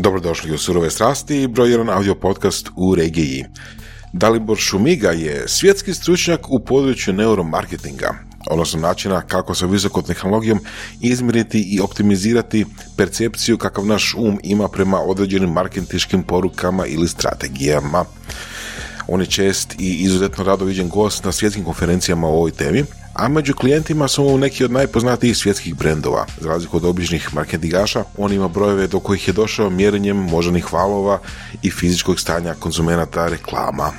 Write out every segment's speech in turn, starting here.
Dobrodošli u Surove strasti, broj jedan audio podcast u regiji. Dalibor Šumiga je svjetski stručnjak u području neuromarketinga, odnosno načina kako sa visokom tehnologijom izmjeriti i optimizirati percepciju kakav naš um ima prema određenim marketinškim porukama ili strategijama. On je čest i izuzetno rado viđen gost na svjetskim konferencijama o ovoj temi, a među klijentima su neki od najpoznatijih svjetskih brendova. Za razliku od običnih marketingaša, on ima brojeve do kojih je došao mjerenjem moždanih valova i fizičkog stanja konzumenata reklama.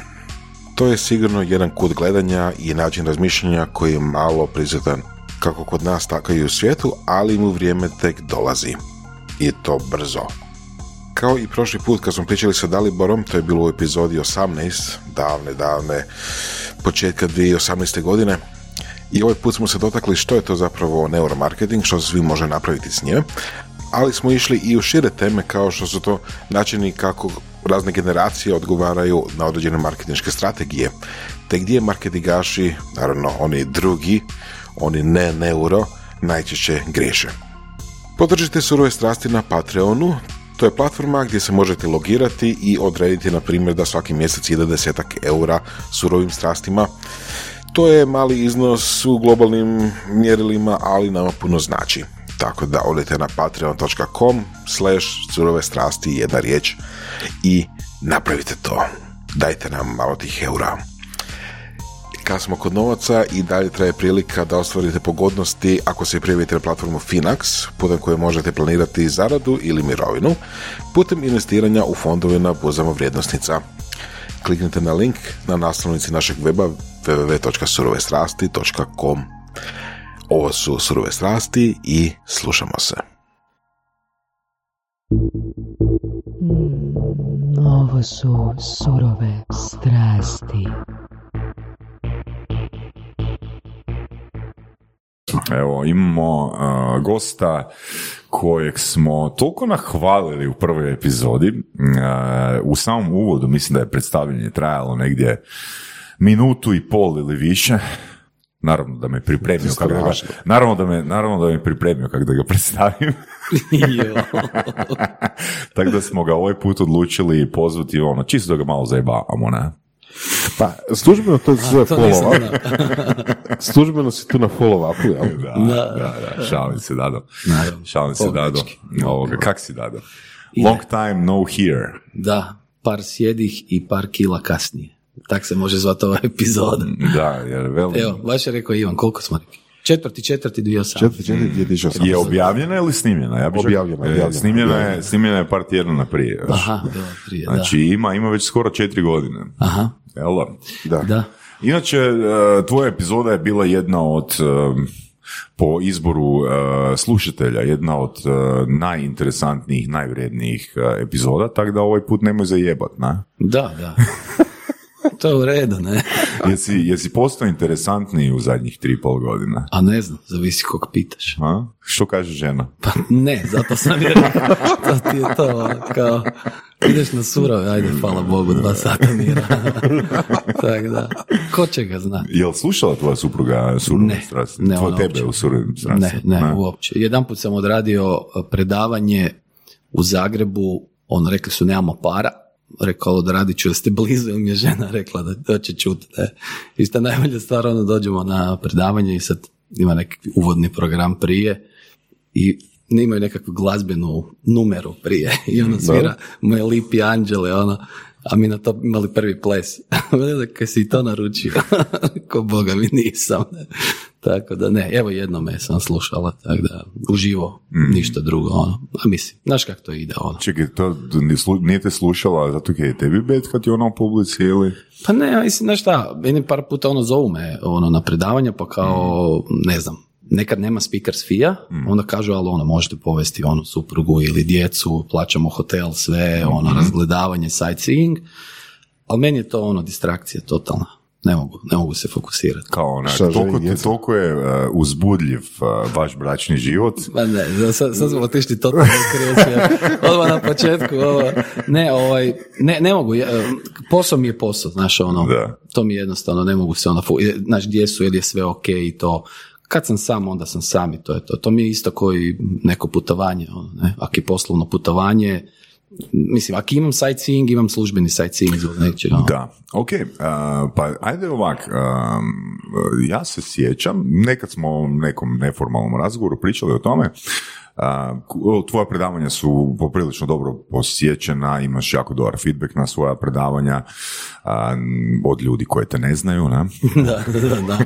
To je sigurno jedan kut gledanja i način razmišljanja koji je malo prisutan kako kod nas, tako i u svijetu, ali mu vrijeme tek dolazi. I to brzo. Kao i prošli put kad smo pričali sa Daliborom, to je bilo u epizodi 18, davne, davne, početka 2018. godine, i ovaj put smo se dotakli što je to zapravo neuromarketing, što svi može napraviti s njime, ali smo išli i u šire teme kao što su to načini kako razne generacije odgovaraju na određene marketinške strategije, te gdje marketingaši, naravno oni drugi, oni ne neuro, najčešće griješe. Podržite surove strasti na Patreonu, to je platforma gdje se možete logirati i odrediti, na primjer, da svaki mjesec ide desetak eura surovim strastima. To je mali iznos u globalnim mjerilima, ali nama puno znači. Tako da odete na patreon.com slash surove strasti jedna riječ i napravite to. Dajte nam malo tih eura. Kad smo kod novaca i dalje traje prilika da ostvarite pogodnosti ako se prijavite na platformu Finax, putem koje možete planirati zaradu ili mirovinu, putem investiranja u fondove na buzama vrijednosnica. Kliknite na link na naslovnici našeg weba www.surovestrasti.com Ovo su Surove strasti i slušamo se. Mm, ovo su surove strasti. Evo, imamo uh, gosta kojeg smo toliko nahvalili u prvoj epizodi. Uh, u samom uvodu mislim da je predstavljanje trajalo negdje minutu i pol ili više. Naravno da me pripremio kako da ga, naravno da me, naravno da me pripremio kako da ga predstavim. Tako da smo ga ovaj put odlučili pozvati ono, čisto da ga malo zajebavamo, ne? Pa, službeno to se zove follow up. službeno si tu na follow upu, jel? Da, da, da, šalim se, Dado. Šalim se, Dado. Ovoga, kak si, Dado? Long time no here. Da, par sjedih i par kila kasnije. Tak se može zvati ova epizoda. Da, jer veli... Evo, baš je rekao Ivan, koliko smo rekli? Četvrti, četvrti, 2018. Četvrti, četvrti, 2018. Je objavljena ili snimljena? Ja bih objavljena, e, objavljena. Snimljena, je, snimljena je par tjedana prije. Još. Aha, bilo prije, Znači, ima, ima već skoro četiri godine. da. Aha, Jel da? Da. da. Inače, e, tvoja epizoda je bila jedna od e, po izboru e, slušatelja, jedna od e, najinteresantnijih, najvrednijih e, epizoda, tako da ovaj put nemoj zajebat, na? Da, da. to je u redu, ne? Jesi, jesi postao interesantniji u zadnjih tri pol godina? A ne znam, zavisi kog pitaš. A? Što kaže žena? Pa ne, zato sam je to ti je to, ono, kao, ideš na surove, ajde, hvala Bogu, dva sata mira. Tako da, ko će ga zna? Jel slušala tvoja supruga surovim Ne, strastima? ne, Tvoje ona tebe uopće. u surovim strastima? Ne, ne, uopće. Jedan put sam odradio uh, predavanje u Zagrebu, on rekli su nemamo para, rekao odradit ću, jeste blizu, ili mi je žena rekla da, da će čuti. Ne. Ista najbolja stvar, ono dođemo na predavanje i sad ima neki uvodni program prije i imaju nekakvu glazbenu numeru prije i ono svira moje lipi anđele, ono, a mi na to imali prvi ples. Kaj si i to naručio? Ko boga mi nisam. Tako da ne, evo jedno me sam slušala, tako da uživo, ništa drugo, ono. A mislim, znaš kako to ide, ono. Čekaj, to nije te slušala zato kaj je tebi bed kad je ona u publici ili? Pa ne, mislim, znaš šta, meni par puta ono zovu me ono, na predavanja, pa kao, ne znam, nekad nema speakers fija, onda kažu, ali ono, možete povesti onu suprugu ili djecu, plaćamo hotel, sve, ono, razgledavanje, sightseeing, ali meni je to ono, distrakcija totalna. Ne mogu, ne mogu se fokusirati. Kao onak, toliko, djeca? toliko je uh, uzbudljiv uh, vaš bračni život. Ma ne, sad, sad smo otišli totalno u kreće. Odmah na početku, ovo, ne, ovaj, ne, ne mogu, ja, posao mi je posao, znaš, ono, Da. to mi je jednostavno, ne mogu se ono, znaš, gdje su, jer je sve ok i to, kad sam sam, onda sam sam i to je to. To mi je isto koji neko putovanje, ono, ne, ako je poslovno putovanje, Mislim, ako imam sightseeing, imam službeni sightseeing zbog nečega. Da, ok, uh, pa ajde ovak, um, ja se sjećam, nekad smo u nekom neformalnom razgovoru pričali o tome, uh, tvoja predavanja su poprilično dobro posjećena, imaš jako dobar feedback na svoja predavanja od ljudi koje te ne znaju, ne? da, da.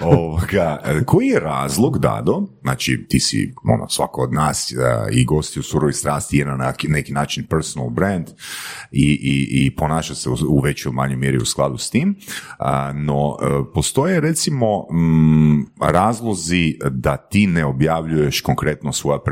Ovoga, koji je razlog, Dado, znači ti si ono, svako od nas uh, i gosti u surovi strasti je na neki, način personal brand i, i, i ponaša se u, u većoj ili manjoj mjeri u skladu s tim, no uh, postoje recimo razlozi da ti ne objavljuješ konkretno svoja predavanja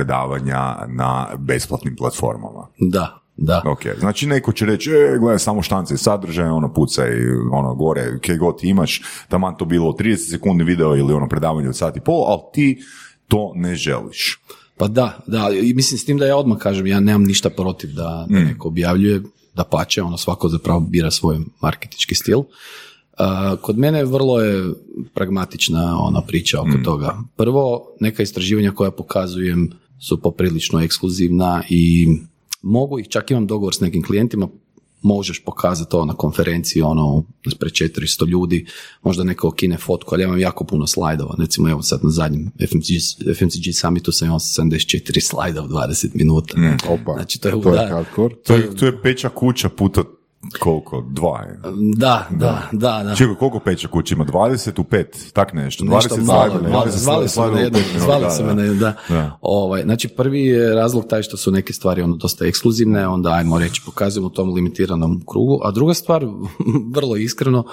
na besplatnim platformama. Da, da. Ok, znači neko će reći, e, gledaj samo štance sadržaj, ono pucaj, ono gore, kje god imaš, taman to bilo 30 sekundi video ili ono predavanje od sat i pol, ali ti to ne želiš. Pa da, da, i mislim s tim da ja odmah kažem, ja nemam ništa protiv da, da neko objavljuje, da pače, ono svako zapravo bira svoj marketički stil. Uh, kod mene vrlo je pragmatična ona priča oko toga. Prvo, neka istraživanja koja pokazujem su poprilično ekskluzivna i mogu ih, čak imam dogovor s nekim klijentima, možeš pokazati to na konferenciji, ono, pred 400 ljudi, možda neko okine fotku, ali ja imam jako puno slajdova, recimo evo sad na zadnjem FMCG, FMCG summitu sam imao 74 slajda u 20 minuta. Opa, Znači, to je, to je hardcore. To je, to je peća kuća puta koliko? Dva je. da, da, da, da. Čekaj, koliko peća kuća ima? 20 u pet, tak nešto. 20 Nešto malo, slajda, malo, 20 zvali su me na jednu, zvali su me na jednu, da. Da. Ovaj, znači prvi je razlog taj što su neke stvari ono dosta ekskluzivne, onda ajmo reći pokazujemo u tom limitiranom krugu, a druga stvar, vrlo iskreno,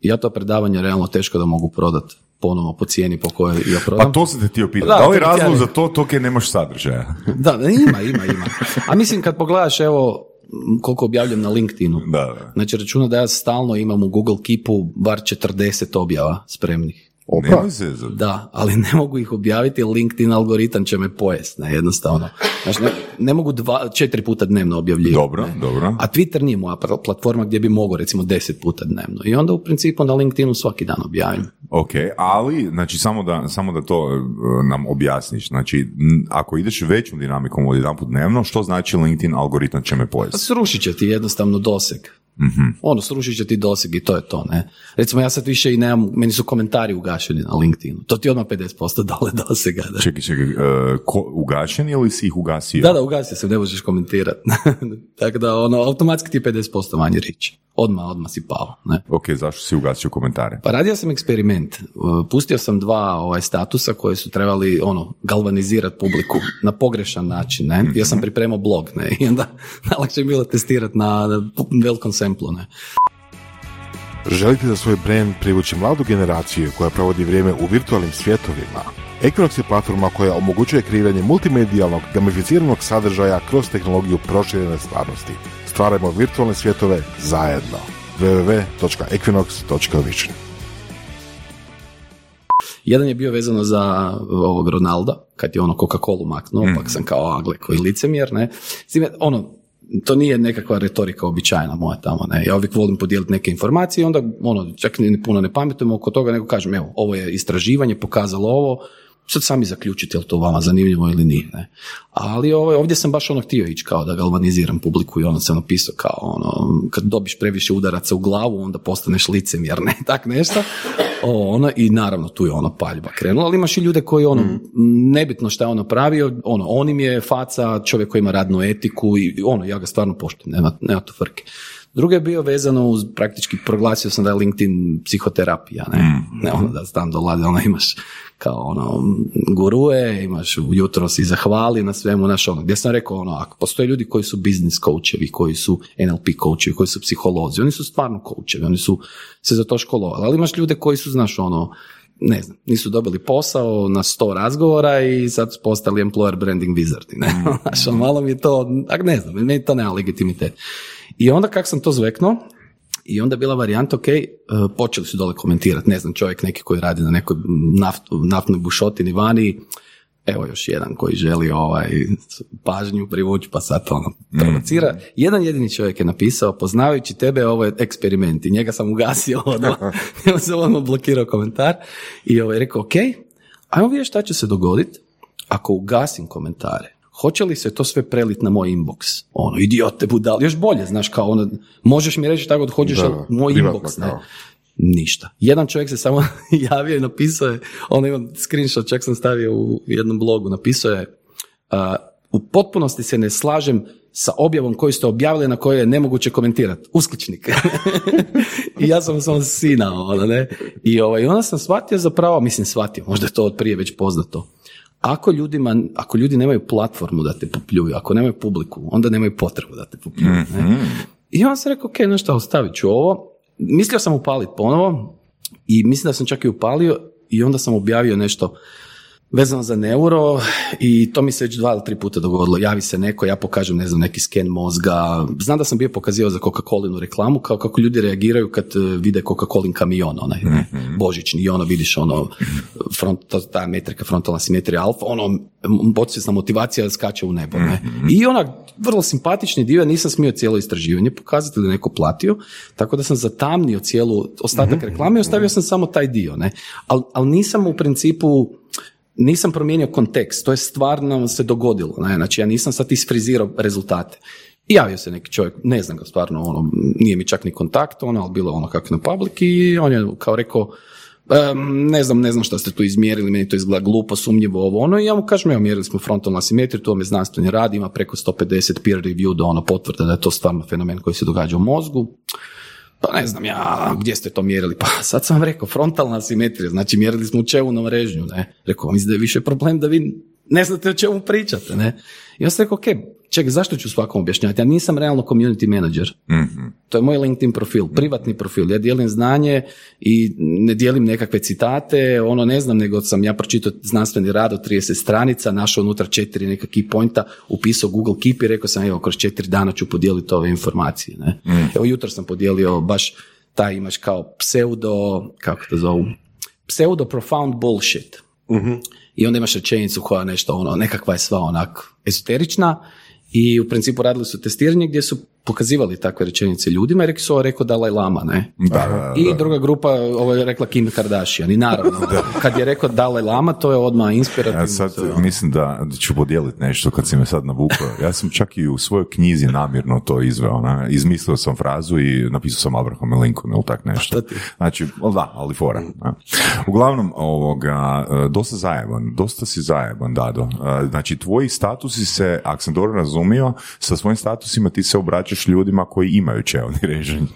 ja to predavanje realno teško da mogu prodat ponovo po cijeni po kojoj ja prodam. Pa to sam te htio pitati. Da, Da, li je ti razlog za to, to kaj nemaš sadržaja? Da, ima, ima, ima. A mislim kad pogledaš evo koliko objavljam na LinkedInu, Da, da. znači računa da ja stalno imam u Google Keepu bar 40 objava spremnih. Opa, Da, ali ne mogu ih objaviti, LinkedIn algoritam će me pojest, ne, jednostavno. Znači, ne, ne mogu dva, četiri puta dnevno objavljivati. Dobro, ne. dobro. A Twitter nije moja platforma gdje bi mogao recimo deset puta dnevno. I onda u principu na LinkedInu svaki dan objavim. Ok, ali, znači, samo da, samo da to e, nam objasniš. Znači, ako ideš većom dinamikom od jedan put dnevno, što znači LinkedIn algoritam će me Pa pojesti? srušit će ti jednostavno doseg. Ono, srušit će ti doseg i to je to, ne. Recimo, ja sad više i nemam, meni su komentari ugašeni na LinkedInu. To ti odmah 50% dole dosega, da. Čekaj, čekaj, e, ko, ugašen ili si ih ugasio? Da, da, ugasio se, ne možeš komentirati. Tako da, ono, automatski ti je 50% manje riječi. Odmah, odmah si pao, ne. Ok, zašto si ugasio komentare? Pa radio sam eksperiment. Uh, Pustio sam dva ovaj, statusa koje su trebali ono, galvanizirati publiku na pogrešan način. Ne? Ja sam pripremao blog ne? i onda najlakše je bilo testirati na, velikom semplu. Ne? Želite za svoj brand privući mladu generaciju koja provodi vrijeme u virtualnim svjetovima? Equinox je platforma koja omogućuje kreiranje multimedijalnog, gamificiranog sadržaja kroz tehnologiju proširene stvarnosti. Stvarajmo virtualne svjetove zajedno. www.equinox.vision Jedan je bio vezano za ovog Ronalda, kad je ono Coca-Cola maknuo, pa sam kao, a gle, koji licemjer, ne. S time, ono, to nije nekakva retorika običajna moja tamo, ne. Ja uvijek volim podijeliti neke informacije i onda, ono, čak ni puno ne pametujem oko toga, nego kažem, evo, ovo je istraživanje, pokazalo ovo, sad sami zaključite je li to vama zanimljivo ili nije, ne. Ali ovo, ovdje sam baš ono htio ići kao da galvaniziram publiku i ono sam napisao kao ono, kad dobiš previše udaraca u glavu, onda postaneš licemjer, ne, tak nešto. O, ono, I naravno tu je ono paljba krenula, ali imaš i ljude koji ono, nebitno šta je on napravio, ono, on im je faca, čovjek koji ima radnu etiku i ono, ja ga stvarno poštujem, nema, nema tu frke. Drugo je bio vezano uz, praktički proglasio sam da je LinkedIn psihoterapija, ne, ne ono da tam dolazi, ono imaš kao ono gurue, imaš ujutro si zahvali na svemu, znaš ono, gdje sam rekao ono, ako postoje ljudi koji su business coachevi, koji su NLP coachevi, koji su psiholozi, oni su stvarno coachevi, oni su se za to školovali, ali imaš ljude koji su, znaš ono, ne znam, nisu dobili posao na sto razgovora i sad su postali employer branding wizardi, ne, znaš, ono, malo mi je to, ak ne znam, meni to nema legitimitet. I onda kak sam to zveknuo, i onda je bila varijanta, ok, e, počeli su dole komentirati, ne znam, čovjek neki koji radi na nekoj naft, naftnoj bušotini vani, evo još jedan koji želi ovaj pažnju privući pa sad ono provocira. Jedan jedini čovjek je napisao, poznavajući tebe ovo je eksperiment i njega sam ugasio odmah, njemu sam odmah blokirao komentar i ovaj rekao, ok, ajmo vidjeti šta će se dogoditi ako ugasim komentare. Hoće li se to sve prelit na moj inbox? Ono, idiote budal, još bolje, znaš, kao ono, možeš mi reći tako da hoćeš Da, moj inbox, ne? kao. Ništa. Jedan čovjek se samo javio i napisao je, ono imam screenshot, čak sam stavio u jednom blogu, napisao je, u potpunosti se ne slažem sa objavom koju ste objavili na kojoj je nemoguće komentirati. Uskličnik. I ja sam samo sinao, ono, ne? I ovaj, onda sam shvatio zapravo, mislim shvatio, možda je to od prije već poznato. Ako ljudima, ako ljudi nemaju platformu da te popljuju, ako nemaju publiku, onda nemaju potrebu da te popljuju. Ne? I onda sam rekao, ok, no šta, ostavit ću ovo. Mislio sam upaliti ponovo i mislim da sam čak i upalio i onda sam objavio nešto vezano za neuro i to mi se već dva ili tri puta dogodilo. Javi se neko, ja pokažem, ne znam, neki sken mozga. Znam da sam bio pokazivao za Coca-Colinu reklamu, kao kako ljudi reagiraju kad e, vide Coca-Colin kamion, onaj, ne, božićni, i ono vidiš ono, front, ta metrika, frontalna simetrija alfa, ono, podsvjesna motivacija skače u nebo, ne. I onak, vrlo simpatični dio, nisam smio cijelo istraživanje pokazati da je neko platio, tako da sam zatamnio cijelu ostatak reklame i ostavio sam samo taj dio, ne. Ali al nisam u principu, nisam promijenio kontekst, to je stvarno se dogodilo, ne? znači ja nisam sad isfrizirao rezultate. I javio se neki čovjek, ne znam ga stvarno, ono, nije mi čak ni kontakt, ono, ali bilo ono kako na public i on je kao rekao, "Em, ne znam, ne znam šta ste tu izmjerili, meni to izgleda glupo, sumnjivo, ovo, ono, i ja mu kažem, evo, mjerili smo frontalnu asimetriju, to vam znanstveni rad, ima preko 150 peer review da ono potvrde da je to stvarno fenomen koji se događa u mozgu. Pa ne znam ja, gdje ste to mjerili? Pa sad sam vam rekao, frontalna asimetrija, znači mjerili smo u čevnu mrežnju, ne? Rekao, mislim da je više problem da vi ne znate o čemu pričate, ne? I ja sam rekao, ok, čekaj, zašto ću svakom objašnjavati? Ja nisam realno community manager. To je moj LinkedIn profil, privatni profil. Ja dijelim znanje i ne dijelim nekakve citate, ono ne znam, nego sam ja pročitao znanstveni rad od 30 stranica, našao unutra četiri neka key pointa, upisao Google Keep i rekao sam, evo, kroz četiri dana ću podijeliti ove informacije. Ne? Evo, jutro sam podijelio baš taj imaš kao pseudo, kako to zovu, pseudo profound bullshit. I onda imaš rečenicu koja nešto ono, nekakva je sva onak ezoterična i u principu radili su testiranje gdje su pokazivali takve rečenice ljudima i rekli su ovo rekao Dalai Lama, ne? Da, da, I druga grupa ovo je rekla Kim Kardashian i naravno, kad je rekao Dalai Lama to je odmah inspirativno. Ja sad to mislim da ću podijeliti nešto kad si me sad navukao. Ja sam čak i u svojoj knjizi namjerno to izveo. Ne? Izmislio sam frazu i napisao sam Abraham Lincoln ili tak nešto. Znači, ali da, ali fora. ne. Uglavnom, ovoga, e, dosta zajeban, dosta si zajeban, Dado. E, Znači, tvoji statusi se, ako sam dobro razumio, sa svojim statusima ti se obraćaš ljudima koji imaju čevni režim.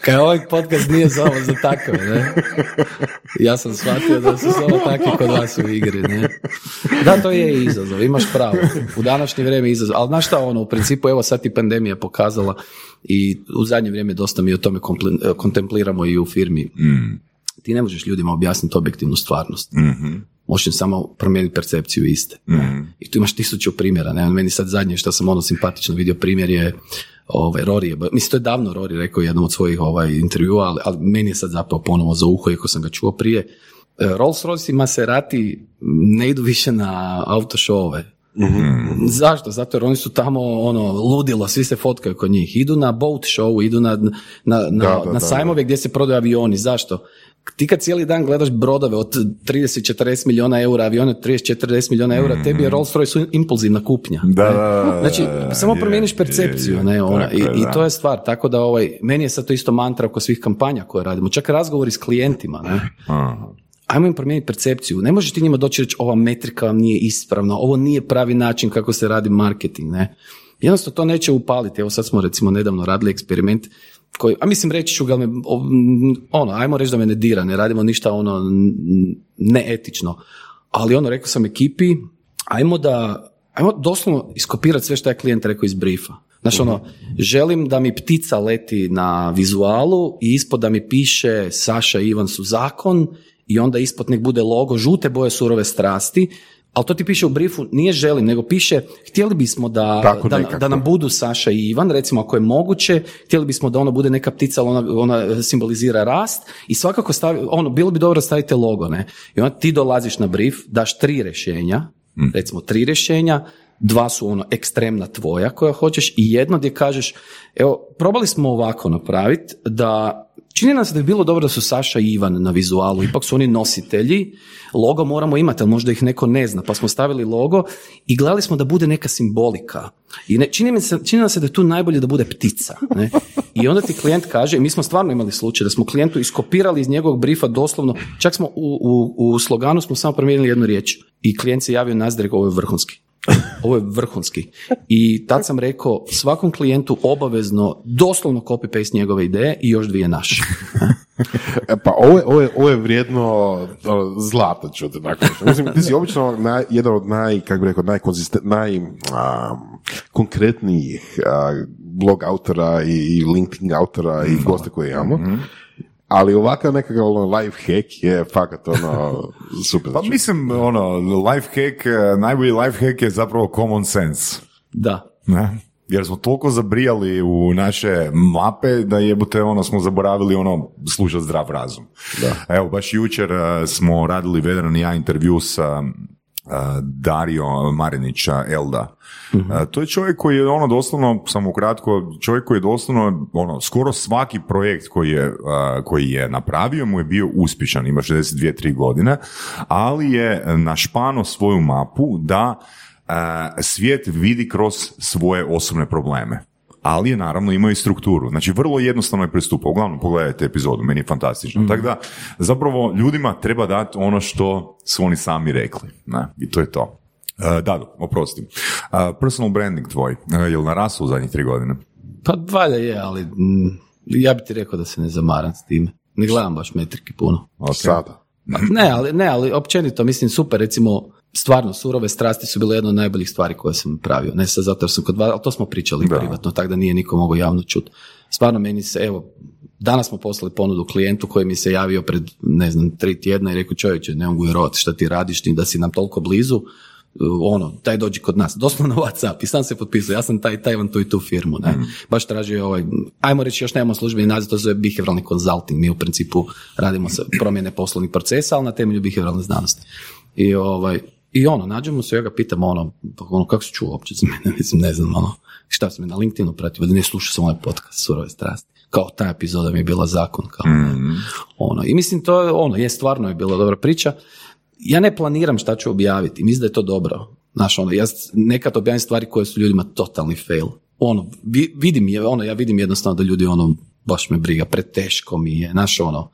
Kaj ovaj podcast nije ovo za takve, ne? Ja sam shvatio da su samo takvi kod vas u igri, ne? Da, to je izazov, imaš pravo. U današnje vrijeme je izazov. Ali znaš šta, ono, u principu, evo sad ti pandemija pokazala i u zadnje vrijeme dosta mi o tome kontempliramo i u firmi. Ti ne možeš ljudima objasniti objektivnu stvarnost. Možeš im samo promijeniti percepciju iste. I tu imaš tisuću primjera. Ne? Meni sad zadnje što sam ono simpatično vidio primjer je ovaj, Rory je, mislim to je davno Rory rekao u jednom od svojih ovaj, intervjua, ali, ali meni je sad zapravo ponovo za uho, iako sam ga čuo prije. E, Rolls Royce i Maserati ne idu više na autošove. Zašto? Zato jer oni su tamo ono ludilo, svi se fotkaju kod njih. Idu na boat show, idu na, na, na, Da, da, na da, sajmove gdje se prodaju avioni. Zašto? Ti kad cijeli dan gledaš brodove od 30-40 milijuna eura, avione od 30-40 milijuna eura, tebi je Rolls Royce impulzivna kupnja. Da, ne? da, da, Znači, da, samo je, promijeniš je, percepciju, je, ne, ona, i, je, i to je stvar, tako da ovaj, meni je sad to isto mantra oko svih kampanja koje radimo, čak razgovori s klijentima, ne, Aha. ajmo im promijeniti percepciju, ne možeš ti njima doći reći ova metrika vam nije ispravna, ovo nije pravi način kako se radi marketing, ne, jednostavno to neće upaliti, evo sad smo recimo nedavno radili eksperiment koji, a mislim reći ću ga, ono, ajmo reći da me ne dira, ne radimo ništa ono neetično, ali ono, rekao sam ekipi, ajmo da, ajmo doslovno iskopirati sve što je klijent rekao iz briefa. Znaš ono, želim da mi ptica leti na vizualu i ispod da mi piše Saša i Ivan su zakon i onda ispod nek bude logo žute boje surove strasti, ali to ti piše u briefu, nije želim, nego piše htjeli bismo da, Tako da, da nam budu Saša i Ivan, recimo ako je moguće, htjeli bismo da ono bude neka ptica, ali ona, ona simbolizira rast i svakako stavi, ono, bilo bi dobro staviti logo, ne? I onda ti dolaziš na brief, daš tri rješenja, recimo tri rješenja, dva su ono ekstremna tvoja koja hoćeš i jedno gdje kažeš, evo, probali smo ovako napraviti da čini nam se da bi bilo dobro da su Saša i Ivan na vizualu, ipak su oni nositelji, logo moramo imati, ali možda ih neko ne zna, pa smo stavili logo i gledali smo da bude neka simbolika. I ne, čini, mi se, čini nam se da je tu najbolje da bude ptica. Ne? I onda ti klijent kaže, mi smo stvarno imali slučaj da smo klijentu iskopirali iz njegovog brifa doslovno, čak smo u, u, u sloganu smo samo promijenili jednu riječ i klijent se javio nas je vrhunski. Ovo je vrhunski. I tad sam rekao svakom klijentu obavezno doslovno copy-paste njegove ideje i još dvije naše. E, pa ovo je, ovo je, ovo je vrijedno ono, zlata čuti. Mislim, ti si obično naj, jedan od naj, kako bi rekao, naj, konkretnijih a, blog autora i, i LinkedIn autora i goste koje imamo. Ali ovakav nekakav ono, life hack je fakat ono super. Pa mislim, ono, life hack, eh, najbolji life hack je zapravo common sense. Da. Ne? Jer smo toliko zabrijali u naše mape da jebote ono smo zaboravili ono slušati zdrav razum. Da. Evo, baš jučer eh, smo radili Vedran i ja intervju sa Dario Marinića Elda. Eh, To je čovjek koji je ono doslovno, samo kratko, čovjek koji je doslovno, ono, skoro svaki projekt koji je, koji je napravio mu je bio uspješan, ima 62-3 godine, ali je našpano svoju mapu da svijet vidi kroz svoje osobne probleme. Ali je naravno imao i strukturu. Znači vrlo jednostavno je pristupao. Uglavnom pogledajte epizodu, meni je fantastično. Tako da zapravo ljudima treba dati ono što su oni sami rekli. Ne? I to je to. Uh, Dado, oprosti. Uh, personal branding tvoj, uh, je li narasao u zadnjih tri godine? Pa valjda je, ali mm, ja bi ti rekao da se ne zamaram s time. Ne gledam baš metrike puno. Ok. Sada. Ne, ali, ne, ali općenito, mislim, super, recimo, stvarno, surove strasti su bile jedna od najboljih stvari koje sam pravio. Ne sad zato jer sam kod vas, ali to smo pričali Da. privatno, tako da nije niko mogao javno čuti. Stvarno, meni se, evo, danas smo poslali ponudu klijentu koji mi se javio pred, ne znam, tri tjedna i rekao, čovječe, ne mogu vjerovati šta ti radiš, ni da si nam toliko blizu, uh, ono, taj dođi kod nas, doslovno na Whatsapp i sam se potpisao, ja sam taj, taj vam tu i tu firmu, ne. Baš tražio ovaj, ajmo reći, još nemamo službeni naziv, to se zove behavioralni consulting, mi u principu radimo sa promjene poslovnih procesa, ali na temelju behavioralne znanosti. I ovaj, i ono, nađemo se, ja ga pitam, ono, ono, kako si čuo uopće za mene, mislim, ne znam, ono, šta si me na LinkedInu pratio, da ne slušao sam ovaj podcast, surove strasti. Kao ta epizoda mi je bila zakon, kao, ono, i mislim, to je, ono, je stvarno je bila dobra priča. Ja ne planiram šta ću objaviti, mislim da je to dobro. Znaš, ono, ja nekad objavim stvari koje su ljudima totalni fail. Ono, vi- vidim, je, ono, ja vidim jednostavno da ljudi, ono, baš me briga, preteško mi je, znaš, ono,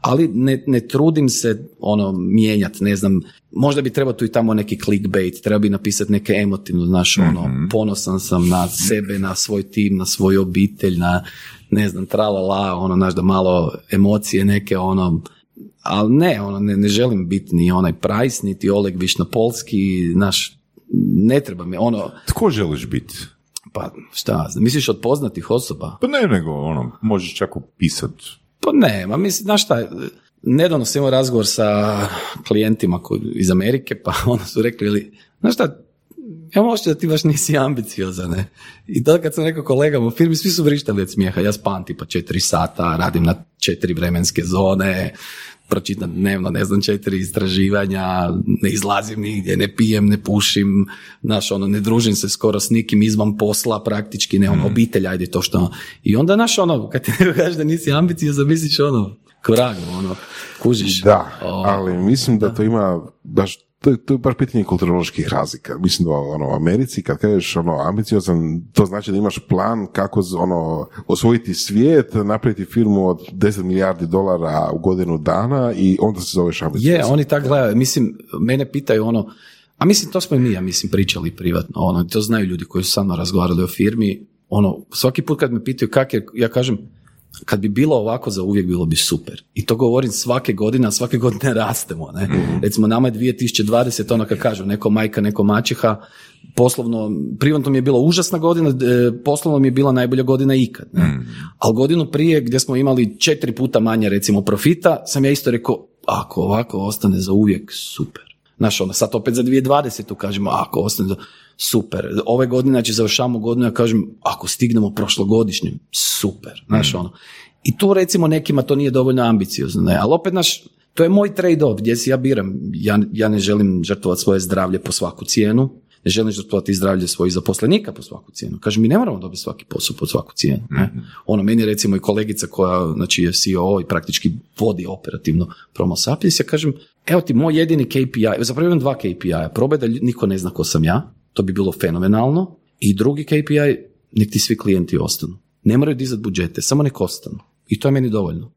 ali ne, ne trudim se ono mijenjati, ne znam, možda bi trebao tu i tamo neki clickbait, treba bi napisati neke emotivno, znaš, ono, ponosan sam na sebe, na svoj tim, na svoju obitelj, na, ne znam, tralala, ono, znaš, da malo emocije neke, ono, ali ne, ono, ne, ne želim biti ni onaj Price, niti Oleg Višnopolski, naš, ne treba mi, ono, Tko želiš biti? pa šta, misliš od poznatih osoba? Pa ne, nego ono, možeš čak opisat. Pa ne, ma mislim, znaš šta, nedavno sam imao razgovor sa klijentima koji, iz Amerike, pa onda su rekli, ili, znaš šta, ja možda da ti baš nisi ambiciozan, ne? I tada kad sam rekao kolegama u firmi, svi su vrištali od smijeha, ja spam tipa četiri sata, radim na četiri vremenske zone, pročitam dnevno, ne znam, četiri istraživanja, ne izlazim nigdje, ne pijem, ne pušim, znaš, ono, ne družim se skoro s nikim izvan posla, praktički, ne, ono, obitelj, ajde to što, i onda, znaš, ono, kad ti neko kaže da nisi ambiciozan, misliš, ono, koragu, ono, kužiš. Da, ali mislim da to ima baš to, je- to je baš pitanje kulturoloških razlika. Mislim da ono, u Americi kad kažeš ono, ambiciozan, to znači da imaš plan kako ono, osvojiti svijet, napraviti firmu od 10 milijardi dolara u godinu dana i onda se zoveš ambiciozan. Je, oni tak gledaju. Mislim, mene pitaju ono, a mislim, to smo i mi, ja mislim, pričali privatno. Ono, to znaju ljudi koji su sa mnom razgovarali o firmi. Ono, svaki put kad me pitaju kak je, ja kažem, kad bi bilo ovako za uvijek bilo bi super. I to govorim svake godine, a svake godine rastemo. Ne? Recimo nama je 2020, ono kad kažu, neko majka, neko mačiha, poslovno, privatno mi je bila užasna godina, e, poslovno mi je bila najbolja godina ikad. Ne? Ali godinu prije gdje smo imali četiri puta manje recimo profita, sam ja isto rekao, ako ovako ostane za uvijek, super. Znaš, ono, sad opet za 2020. kažemo, ako ostane za... Super. Ove godine, znači, završavamo godinu, ja kažem, ako stignemo prošlogodišnjem, super. Znaš, ono. I tu, recimo, nekima to nije dovoljno ambiciozno, ne, ali opet, naš, to je moj trade-off, gdje si ja biram. Ja, ja ne želim žrtvovati svoje zdravlje po svaku cijenu. ne želim žrtvovati zdravlje svojih zaposlenika po svaku cijenu. Kažem, mi ne moramo dobiti svaki posao po svaku cijenu. Ne? Ono, meni je recimo i kolegica koja znači, je CEO i praktički vodi operativno Promo Sapiens, ja kažem, evo ti moj jedini KPI, zapravo imam dva KPI-a, probaj da niko ne zna ko sam ja, to bi bilo fenomenalno, i drugi KPI, nek ti svi klijenti ostanu. Ne moraju dizati budžete, samo nek ostanu. I to je meni dovoljno.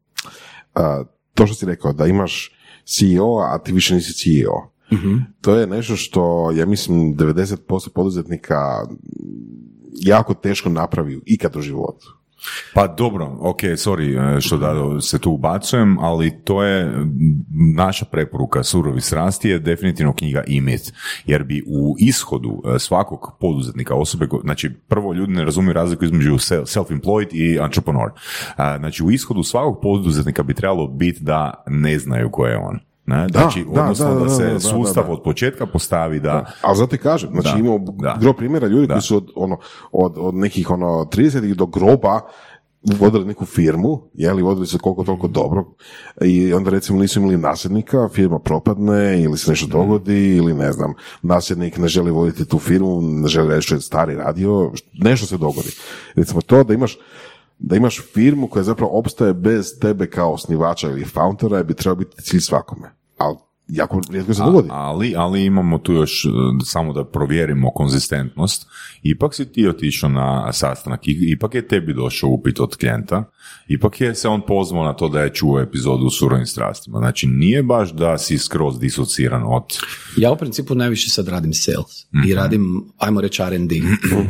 A, to što si rekao, da imaš CEO, a ti više nisi CEO. To je nešto što, ja mislim, 90% poduzetnika jako teško napravi ikad u životu. Pa dobro, ok, sorry e, što da se tu ubacujem, ali to je naša preporuka Surovi srasti je definitivno knjiga i mit, jer bi u ishodu e, svakog poduzetnika, osobe, znači prvo ljudi ne razumiju razliku između se- self-employed i entrepreneur. A, Znači u ishodu svakog poduzetnika bi trebalo biti da ne znaju ko je on. Ne? Znači, da, odnosno da, da, da, se da, da, sustav da. od početka postavi da, Ali zato ti kažem, znači imamo gro primjera ljudi Da. koji su od, ono, od, od nekih ono 30 do groba vodili neku firmu, jeli, vodili se koliko toliko dobro i onda recimo nisu imali nasljednika, firma propadne ili se nešto dogodi ili ne znam, nasljednik ne želi voditi tu firmu, ne želi reći što je stari radio, nešto se dogodi. Recimo to da imaš da imaš firmu koja zapravo opstaje bez tebe kao osnivača ili foundera bi trebao biti cilj svakome. Ali jako rijetko se dogodi. Ali, ali imamo tu još, e, samo da provjerimo konzistentnost, ipak si ti otišao na sastanak, i- ipak je tebi došao upit od klijenta, ipak je se on pozvao na to da je čuo epizodu u surovim strastima. Znači, nije baš da si skroz disociran od... Ja u principu najviše sad radim sales i radim, ajmo reći R&D,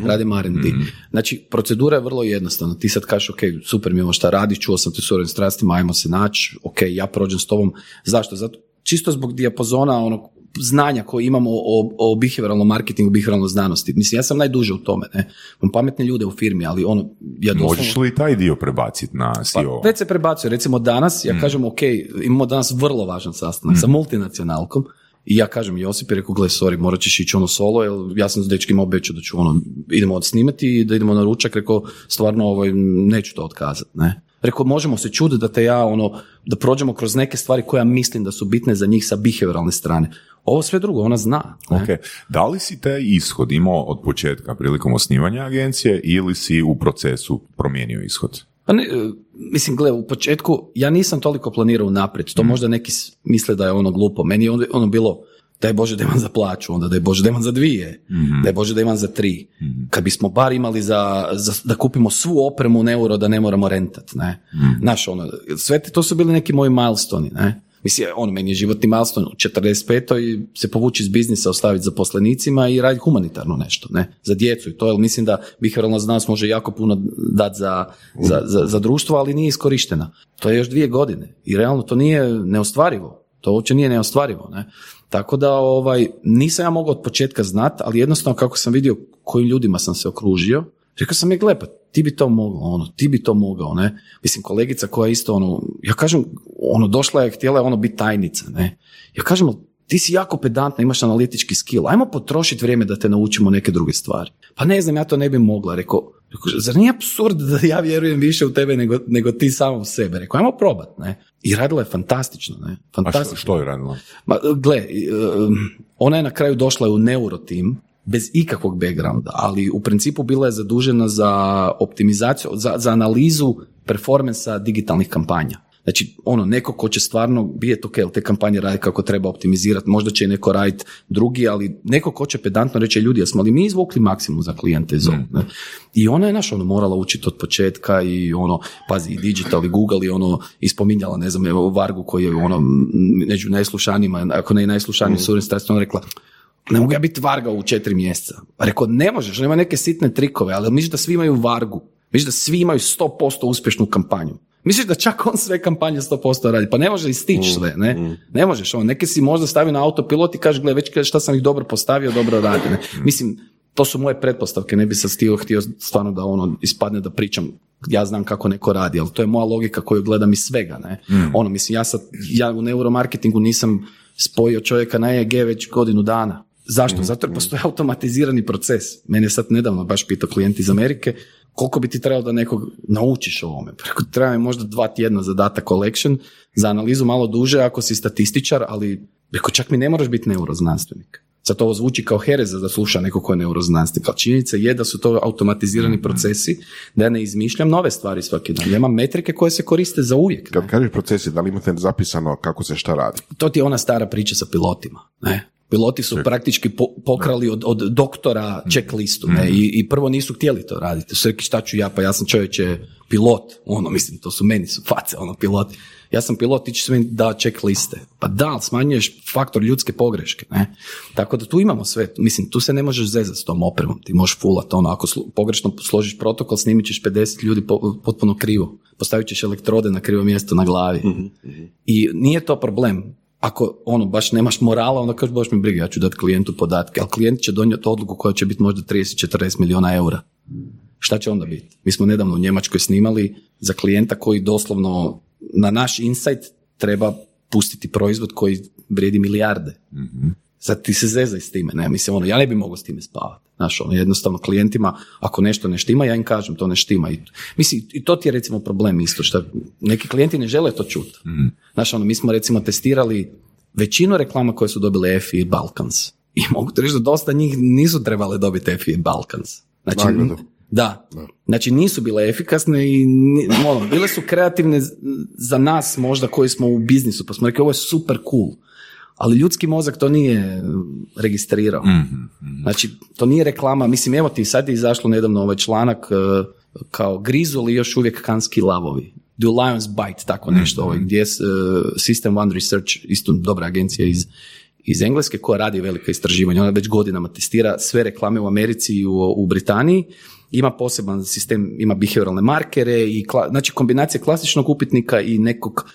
radim R&D. Znači, procedura je vrlo jednostavna. Ti sad kažeš, ok, super mi je ovo šta radiš, čuo sam te s surovim strastima, ajmo se naći, ok, ja prođem s tobom. Zašto? Zato, čisto zbog dijapazona onog znanja koje imamo o, o behavioralnom marketingu, behavioralnoj znanosti. Mislim, ja sam najduže u tome, ne. Imam pametne ljude u firmi, ali ono, ja doslovno... Možeš li taj dio prebaciti na Pa, CEO? već se prebacuje. Recimo danas, ja kažem, ok, imamo danas vrlo važan sastanak sa multinacionalkom i ja kažem Josip je rekao, gle, sorry, morat ćeš ići ono solo, jer ja sam s dečkima obećao da ću ono, idemo odsnimati i da idemo na ručak, rekao, stvarno ovaj, neću to otkazati, ne. Rekao, možemo se čuditi da te ja, ono, da prođemo kroz neke stvari koje ja mislim da su bitne za njih sa behavioralne strane. Ovo sve drugo, ona zna. ne. Ok, da li si taj ishod imao od početka prilikom osnivanja agencije ili si u procesu promijenio ishod? Pa ne, e, mislim, gle, u početku ja nisam toliko planirao unaprijed, to možda neki misle da je ono glupo. Meni je ono, ono bilo, daj Bože da imam za plaću, onda daj Bože da imam za dvije, daj Bože da imam za tri. Kad bismo bar imali za, za- da kupimo svu opremu u euro da ne moramo rentat, ne. Znaš, ono, sve te, to su bili neki moji milestoni, ne. Mislim, ono, meni je životni milestone u 45. i se povući iz biznisa, ostaviti zaposlenicima i raditi humanitarno nešto, ne, za djecu i to, jer mislim da behavioralna znanost može jako puno dati za, za, za, za društvo, ali nije iskorištena. To je još dvije godine i realno to nije neostvarivo. To uopće nije neostvarivo, ne. Tako da, ovaj, nisam ja mogao od početka znat, ali jednostavno kako sam vidio kojim ljudima sam se okružio, rekao sam je, gle, pa ti bi to mogao, ono, ti bi to mogao, ne. Mislim, kolegica koja isto, ono, ja kažem, ono, došla je, htjela je ono biti tajnica, ne. Ja kažem, "Ali ti si jako pedantna, imaš analitički skill, ajmo potrošiti vrijeme da te naučimo neke druge stvari. Pa ne znam, ja to ne bi mogla, rekao, rekao zar nije absurd da ja vjerujem više u tebe nego, nego ti sam u sebe? Rekao, ajmo probat, ne. I radila je fantastično, ne. A što, Fantastično. što je radila? Ma, gle, e, ona je na kraju došla u neurotim, bez ikakvog backgrounda, ali u principu bila je zadužena za optimizaciju, za, za analizu performansa digitalnih kampanja. Znači, ono, neko ko će stvarno vidjeti, ok, te kampanje radi kako treba optimizirati, možda će i neko raditi drugi, ali neko ko će pedantno reći, ljudi, jesmo li mi izvukli maksimum za klijente iz ovog, ne? I ona je, naš, ono, morala učiti od početka i ono, pazi, i digital i Google i ono, ispominjala, ne znam, evo, Vargu koji je ono, među najslušanijima, ako ne i najslušaniji mm. ona rekla, ne mogu ja biti Varga u četiri mjeseca. Rekao, ne možeš, ima neke sitne trikove, ali misliš da svi imaju Vargu. Misliš da svi imaju 100% uspješnu kampanju. Misliš da čak on sve kampanje 100% radi. Pa ne može i stići sve, ne? Ne možeš, on neke si možda stavi na autopilot i kaže, gle, već šta sam ih dobro postavio, dobro radi. Ne? Mislim, to su moje pretpostavke, ne bi sad htio, htio stvarno da ono ispadne da pričam ja znam kako neko radi, ali to je moja logika koju gledam iz svega, ne. Ono, mislim, ja sad, ja u neuromarketingu nisam spojio čovjeka na EEG već godinu dana. Zašto? Zato jer postoji automatizirani proces. Mene sad nedavno baš pitao klijent iz Amerike koliko bi ti trebalo da nekog naučiš o ovome. Preko treba mi možda dva tjedna za data collection, za analizu malo duže ako si statističar, ali Rekao, čak mi ne moraš biti neuroznanstvenik. Sad ovo zvuči kao hereza da sluša neko ko je neuroznanstvenik, ali činjenica je da su to automatizirani procesi, da ja ne izmišljam nove stvari svaki dan. Ja imam metrike koje se koriste za uvijek. Kad kažeš procesi, da li imate zapisano kako se šta radi? To ti je ona stara priča sa pilotima. Ne? Piloti su praktički po- pokrali od, od doktora checklistu ne? I, I prvo nisu htjeli to raditi. Su rekli šta ću ja, pa ja sam čovječe pilot. Ono, mislim, to su meni su face, ono, piloti. Ja sam pilot, ti ćeš meni da checkliste. Pa da, smanjuješ faktor ljudske pogreške. Ne? Tako da tu imamo sve. Mislim, tu se ne možeš zezati s tom opremom. Ti možeš fulat ono, ako slu- pogrešno složiš protokol, snimit ćeš 50 ljudi po- potpuno krivo. Postavit ćeš elektrode na krivo mjesto na glavi. I nije to problem. Ako ono baš nemaš morala, onda kažeš baš mi briga, ja ću dati klijentu podatke, ali klijent će donijeti odluku koja će biti možda 30-40 milijuna eura. Šta će onda biti? Mi smo nedavno u Njemačkoj snimali za klijenta koji doslovno na naš insight treba pustiti proizvod koji vrijedi milijarde. Sad ti se zezaj s time, ne, mislim, ono, ja ne bi mogao s time spavati. Znaš, ono, jednostavno klijentima, ako nešto ne štima, ja im kažem, to ne štima. I, mislim, i to ti je recimo problem isto, što neki klijenti ne žele to čuti. Znaš, ono, mi smo recimo testirali većinu reklama koje su dobile EFI i Balkans. I mogu ti reći da dosta njih nisu trebale dobiti EFI i Balkans. Znači, Nagradu. da. Znači nisu bile efikasne i ono, bile su kreativne za nas možda koji smo u biznisu, pa smo rekli ovo je super cool. Ali ljudski mozak to nije registrirao. Znači, to nije reklama. Mislim, evo ti, sad je izašlo nedavno ovaj članak e, kao grizu li još uvijek kanski lavovi. Do lions bite, tako nešto, ovaj, gdje je e, System One Research, isto dobra agencija iz, iz Engleske koja radi velika istraživanja. Ona već godinama testira sve reklame u Americi i u, u Britaniji. Ima poseban sistem, ima behavioralne markere i kla- znači kombinacija klasičnog upitnika i nekog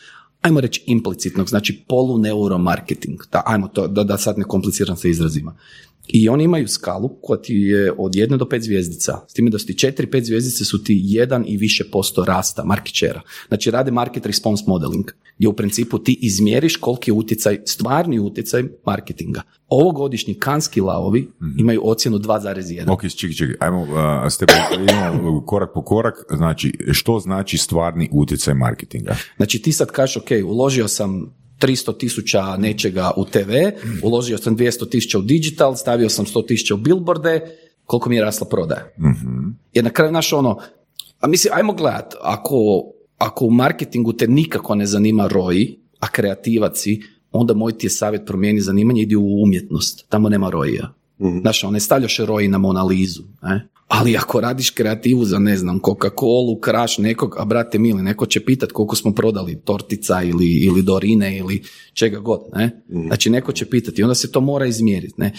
ajmo reći implicitnog, znači poluneuromarketing. Da, ajmo to, da, da sad ne kompliciram sa izrazima. I oni imaju skalu koja ti je od jedne do pet zvijezdica. S time da su ti četiri, pet zvijezdice su ti jedan i više posto rasta market share Znači rade market response modeling, gdje u principu ti izmjeriš koliki je utjecaj, stvarni utjecaj marketinga. Ovogodišnji kanski lavovi imaju ocjenu 2,1. Ok, čekaj, čekaj, ajmo, uh, step, idemo korak po korak, znači, što znači stvarni utjecaj marketinga? Znači ti sad kažeš, ok, uložio sam 300 tisuća nečega u TV, uložio sam 200 tisuća u digital, stavio sam 100 tisuća u billboarde, koliko mi je rasla prodaja. Jer na kraju, naš ono, a mislim, ajmo gledat, ako, ako u marketingu te nikako ne zanima ROI, a kreativac si, onda moj ti je savjet promijeni zanimanje, idi u umjetnost, tamo nema ROI-a. Znaš, ne stavljaš ROI na Monalizu, ne? Ali ako radiš kreativu za, ne znam, Coca-Cola, kraš nekog, a brate mili, neko će pitat koliko smo prodali tortica ili, ili dorine ili čega god, ne? Znači, neko će pitati i onda se to mora izmjeriti, ne?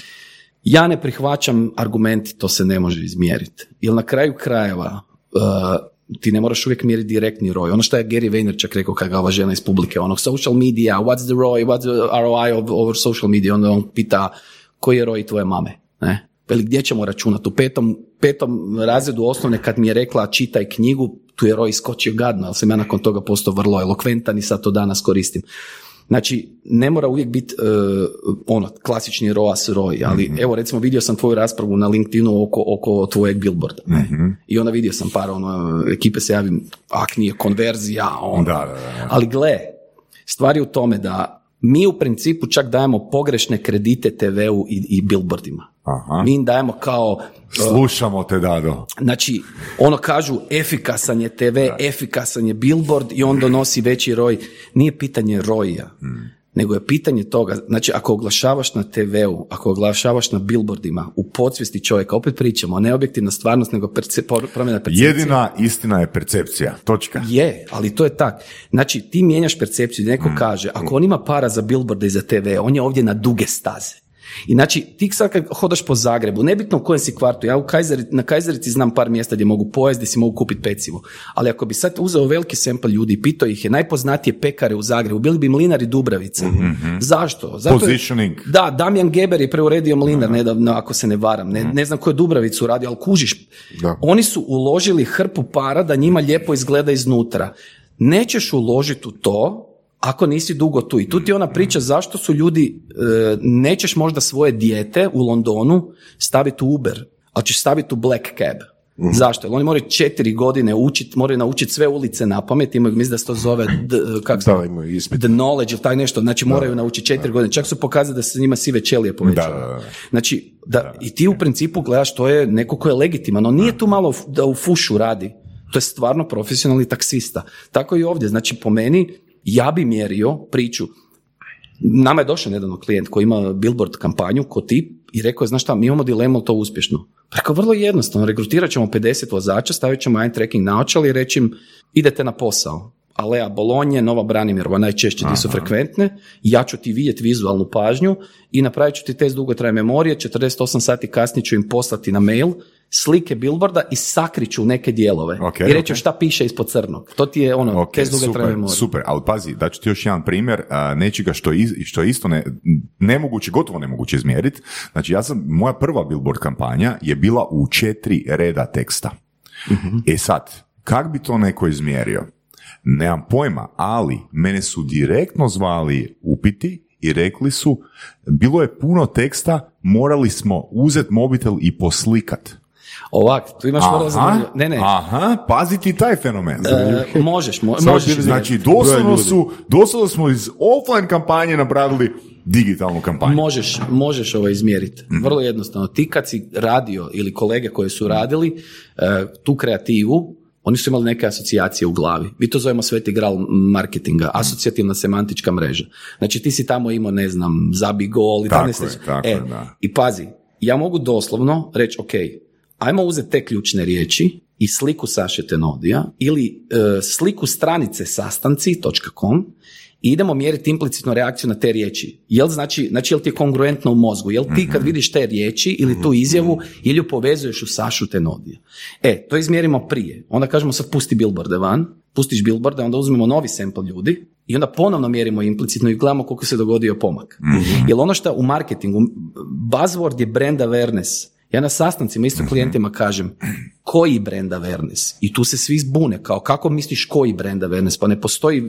Ja ne prihvaćam argument, to se ne može izmjeriti. Jer na kraju krajeva, uh, ti ne moraš uvijek mjeriti direktni ROI. Ono što je Gary Vaynerchuk rekao kada ga ova žena iz publike, onog social media, what's the ROI, what's the ROI of, over social media, onda on pita koji je ROI tvoje mame, ne? Veli, gdje ćemo računati? U petom, petom razredu osnovne kad mi je rekla čitaj knjigu, tu je ROI skočio gadno, ali sam ja nakon toga postao vrlo elokventan i sad to danas koristim. Znači, ne mora uvijek biti e, ono, klasični ROAS ROI, ali evo recimo vidio sam tvoju raspravu na LinkedInu oko, oko tvojeg billboarda. Ne? I onda vidio sam par ono, ekipe se javim, ak nije konverzija, ono. Da, da, da. Ali gle, stvar je u tome da mi u principu čak dajemo pogrešne kredite TV-u i, i billboardima. Aha. Mi im dajemo kao, Slušamo te, Dado. znači, ono kažu efikasan je TV, efikasan je billboard i on donosi veći roj. Nije pitanje roja, nego je pitanje toga, znači ako oglašavaš na TV-u, ako oglašavaš na billboardima, u podsvijesti čovjeka, opet pričamo, ne objektivna stvarnost, nego perce, promjena percepcije. Jedina istina je percepcija. Točka. Je, ali to je tak. Znači, ti mijenjaš percepciju, neko kaže, ako on ima para za billboarde i za TV, on je ovdje na duge staze. I znači, ti sad kad hodaš po Zagrebu, nebitno u kojem si kvartu, ja u Kajzeri, na Kajzerici znam par mjesta gdje mogu pojesti, gdje si mogu kupiti pecivo, ali ako bi sad uzeo veliki sempl ljudi i pitao ih je najpoznatije pekare u Zagrebu, bili bi Mlinari Dubravica. Zašto? Zato je- Positioning. da, Damjan Geber je preuredio Mlinar nedavno, ako se ne varam. Ne, ne znam ko je Dubravicu radio, ali kužiš. Da. Oni su uložili hrpu para da njima lijepo izgleda iznutra. Nećeš uložiti u to ako nisi dugo tu. I tu ti ona priča zašto su ljudi, e, nećeš možda svoje dijete u Londonu staviti u Uber, ali ćeš staviti u Black Cab. Zašto? Jer oni moraju četiri godine učiti, moraju naučiti sve ulice na pamet, imaju, mislim da se to zove, d, kako se Da, imaju the knowledge ili taj nešto, znači moraju naučiti četiri godine. Čak su pokazali da se njima sive ćelije povećaju. Da, da, da. Znači, da, i ti u principu gledaš, to je neko ko je legitiman, on nije tu malo da u fušu radi. To je stvarno profesionalni taksista. Tako i ovdje. Znači, po meni, ja bi mjerio priču. Nama je došao nedavno klijent koji ima billboard kampanju ko ti i rekao je, znaš šta, mi imamo dilemu, to uspješno? Rekao, vrlo jednostavno, regrutirat ćemo 50 vozača, stavit ćemo eye tracking naočali i reći im, idete na posao. Alea Bolonje, Nova Branimirova, najčešće ti su frekventne, ja ću ti vidjeti vizualnu pažnju i napravit ću ti test dugotraje memorije, 48 sati kasnije ću im poslati na mail slike billboarda i sakriću neke dijelove. Ok, I reći ok. šta piše ispod crnog. To ti je ono, Ok, test dugotraje super, memorije. super, ali pazi, daću ti još jedan primjer nečega što, iz, što je isto ne, nemoguće, gotovo nemoguće izmjeriti. Znači, ja sam, moja prva billboard kampanja je bila u četiri reda teksta. E sad, kak bi to neko izmjerio? Nemam pojma, ali mene su direktno zvali upiti i rekli su, bilo je puno teksta, morali smo uzeti mobitel i poslikat. Ovak, tu imaš Aha. Ne, ne, aha, paziti taj fenomen. e, možeš, mo- možeš. Znači, doslovno su, doslovno smo iz offline kampanje napravili digitalnu kampanju. Možeš, možeš ovo izmjeriti. Vrlo jednostavno. Ti kad si radio ili kolege koji su radili e, tu kreativu, oni su imali neke asocijacije u glavi. Mi to zovemo sveti gral marketinga, asocijativna semantička mreža. Znači ti si tamo imao, ne znam, zabi gol i Tako ta je, tako e, je, da. I pazi, ja mogu doslovno reći, ok, ajmo uzeti te ključne riječi i sliku Saše Tenodija ili e, sliku stranice sastanci.com i idemo mjeriti implicitnu reakciju na te riječi. Jel znači, znači jel ti je kongruentno u mozgu? Jel ti kad vidiš te riječi ili tu izjavu, ili ju povezuješ u Sašu Tenodija? E, to izmjerimo prije. Onda kažemo sad pusti billboarde van, pustiš billboarde, onda uzmemo novi sample ljudi i onda ponovno mjerimo implicitno i gledamo koliko se dogodio pomak. Jer ono što u marketingu, buzzword je brand awareness. Ja na sastancima isto klijentima kažem, koji brand awareness? I tu se svi zbune, kao kako misliš koji brand awareness? Pa ne postoji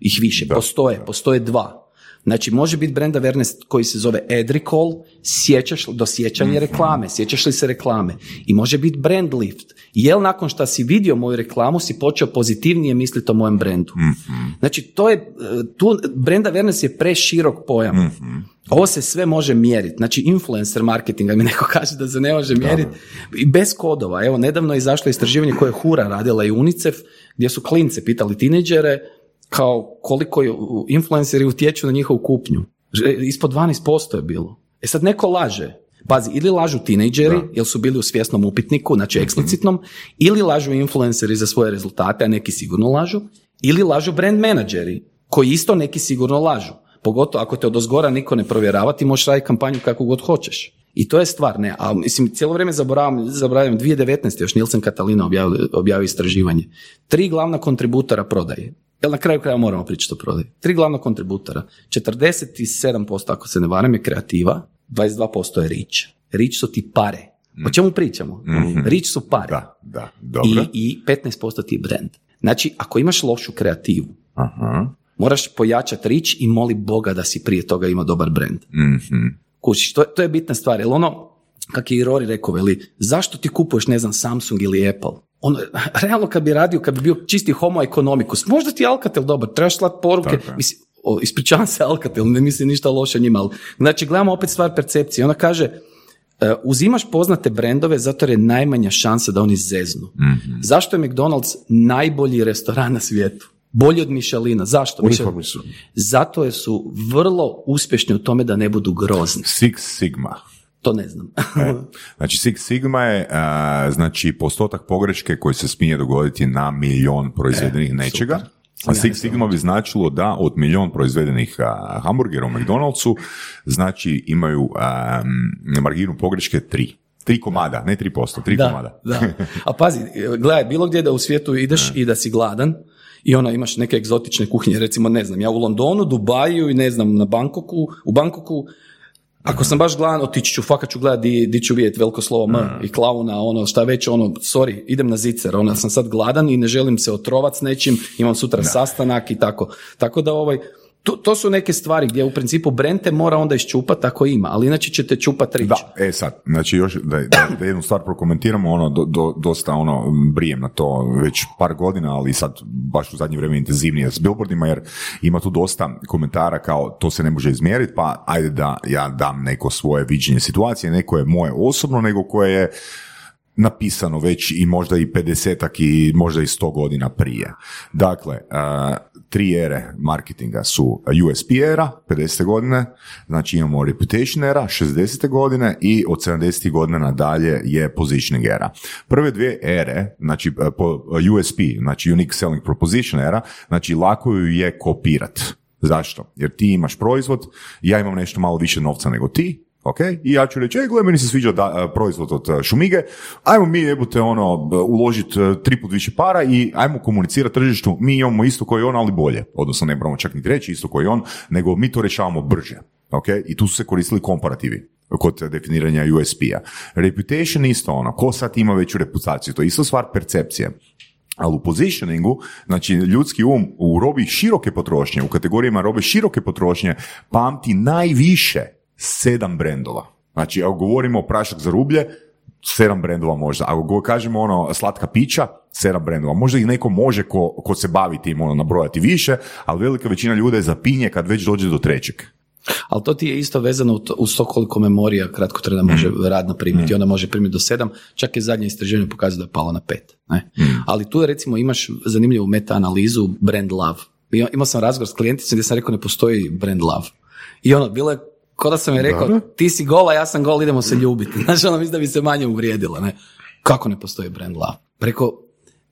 ih više, postoje, postoje dva. Znači, može biti brand awareness koji se zove ad recall, sjećaš, do sjećanja reklame, sjećaš li se reklame. I može biti brand lift. Jel nakon što si vidio moju reklamu si počeo pozitivnije misliti o mojem brendu? Znači, to je, e, tu, brand awareness je preširok pojam. Ovo se sve može mjeriti. Znači, influencer marketinga mi neko kaže da se ne može mjeriti. I bez kodova. Evo, nedavno je izašlo istraživanje koje je Hura radila i UNICEF, gdje su klince pitali tineđere kao koliko je- influenceri utječu na njihovu kupnju. Ispod 12% je bilo. E sad neko laže. Pazi, ili lažu tinejdžeri, jer su bili u svjesnom upitniku, znači eksplicitnom, ili lažu influenceri za svoje rezultate, a neki sigurno lažu, ili lažu brand menadžeri, koji isto neki sigurno lažu. Pogotovo ako te od ozgora niko ne provjerava, ti možeš raditi kampanju kako god hoćeš. I to je stvar, ne, a mislim, cijelo vrijeme zaboravam, zaboravljam, 2019. još Nilsen Katalina objavio, objavio istraživanje. Tri glavna kontributora prodaje. Jel na kraju kraja moramo pričati o prodaji. Tri glavna kontributora. 47% ako se ne varam je kreativa, 22% je rič. Rič su ti pare. O čemu pričamo? Rič su pare. Da, da, dobro. I, I 15% ti je brand. Znači, ako imaš lošu kreativu, Aha. moraš pojačati rič i moli Boga da si prije toga imao dobar brand. Mhm. Kužiš, to, to je bitna stvar, jer ono, kak je i Rory rekao, veli, zašto ti kupuješ, ne znam, Samsung ili Apple? Ono, realno kad bi radio, kad bi bio čisti homo economicus, možda ti je Alcatel dobar, trebaš slat poruke, mislim, o, ispričavam se Alcatel, ne mislim ništa loše njima, ali, znači, gledamo opet stvar percepcije, ona kaže, e, uzimaš poznate brendove zato jer je najmanja šansa da oni zeznu. Zašto je McDonald's najbolji restoran na svijetu? Bolji od Michelina. Zašto? Uniformni su. Zato jer su vrlo uspješni u tome da ne budu grozni. Six Sigma. To ne znam. Znači Six Sigma je a, znači postotak pogreške koji se smije dogoditi na milion proizvedenih nečega. A Six Sigma bi značilo da od milion proizvedenih a, hamburgera u McDonald'su znači imaju a, marginu pogreške 3. Tri komada, ne 3%, tri komada. da. A pazi, gledaj, bilo gdje da u svijetu ideš i da si gladan i ono imaš neke egzotične kuhinje, recimo ne znam, ja u Londonu, Dubaju i ne znam, na Bangkoku, u Bangkoku, ako sam baš gladan, otići ću, fakat ću gledat di, di ću vidjeti veliko slovo M i klauna, ono, šta već, ono, sorry, idem na zicer, ono, sam sad gladan i ne želim se otrovat s nečim, imam sutra sastanak i tako. Tako da ovaj, tu, to su neke stvari gdje u principu brente mora onda iščupati ako ima, ali inače ćete čupati rič. Da, e sad, znači još da, da, da jednu stvar prokomentiramo, ono, do, do, dosta ono, brijem na to već par godina, ali sad baš u zadnje vrijeme intenzivnije s billboardima, jer ima tu dosta komentara kao to se ne može izmjeriti, pa ajde da ja dam neko svoje viđenje situacije, neko je moje osobno, nego koje je napisano već i možda i 50 i možda i 100 godina prije. Dakle, tri ere marketinga su USP era, 50. godine, znači imamo reputation era, 60. godine i od 70. godina nadalje je positioning era. Prve dvije ere, znači po USP, znači Unique Selling Proposition era, znači lako ju je kopirat. Zašto? Jer ti imaš proizvod, ja imam nešto malo više novca nego ti, ok? I ja ću reći, ej, gledaj, meni se sviđa da, e, proizvod od e, Šumige, ajmo mi jebute ono, uložiti e, tri put više para i ajmo komunicirati tržištu, mi imamo isto koji on, ali bolje. Odnosno, ne moramo čak ni reći isto koji on, nego mi to rješavamo brže. Ok? I tu su se koristili komparativi kod definiranja USP-a. Reputation isto ono, ko sad ima veću reputaciju, to je isto stvar percepcije. Ali u positioningu, znači ljudski um u robi široke potrošnje, u kategorijama robe široke potrošnje, pamti najviše sedam brendova. Znači, ako govorimo o prašak za rublje, sedam brendova možda. Ako kažemo ono slatka pića, sedam brendova. Možda ih neko može ko, ko se bavi tim ono, nabrojati više, ali velika većina ljude zapinje kad već dođe do trećeg. Ali to ti je isto vezano uz to koliko memorija kratko treba može mm. radno primiti. Mm. Ona može primiti do sedam, čak je zadnje istraživanje pokazalo da je palo na pet. Ne? Mm. Ali tu recimo imaš zanimljivu meta-analizu brand love. Imao sam razgovor s klijenticom gdje sam rekao ne postoji brand love. I ono, bilo je Ko da sam je rekao, ti si gola, ja sam gol, idemo se ljubiti. Znači, ono mislim da bi se manje uvrijedila, ne? Kako ne postoji brand love? Preko,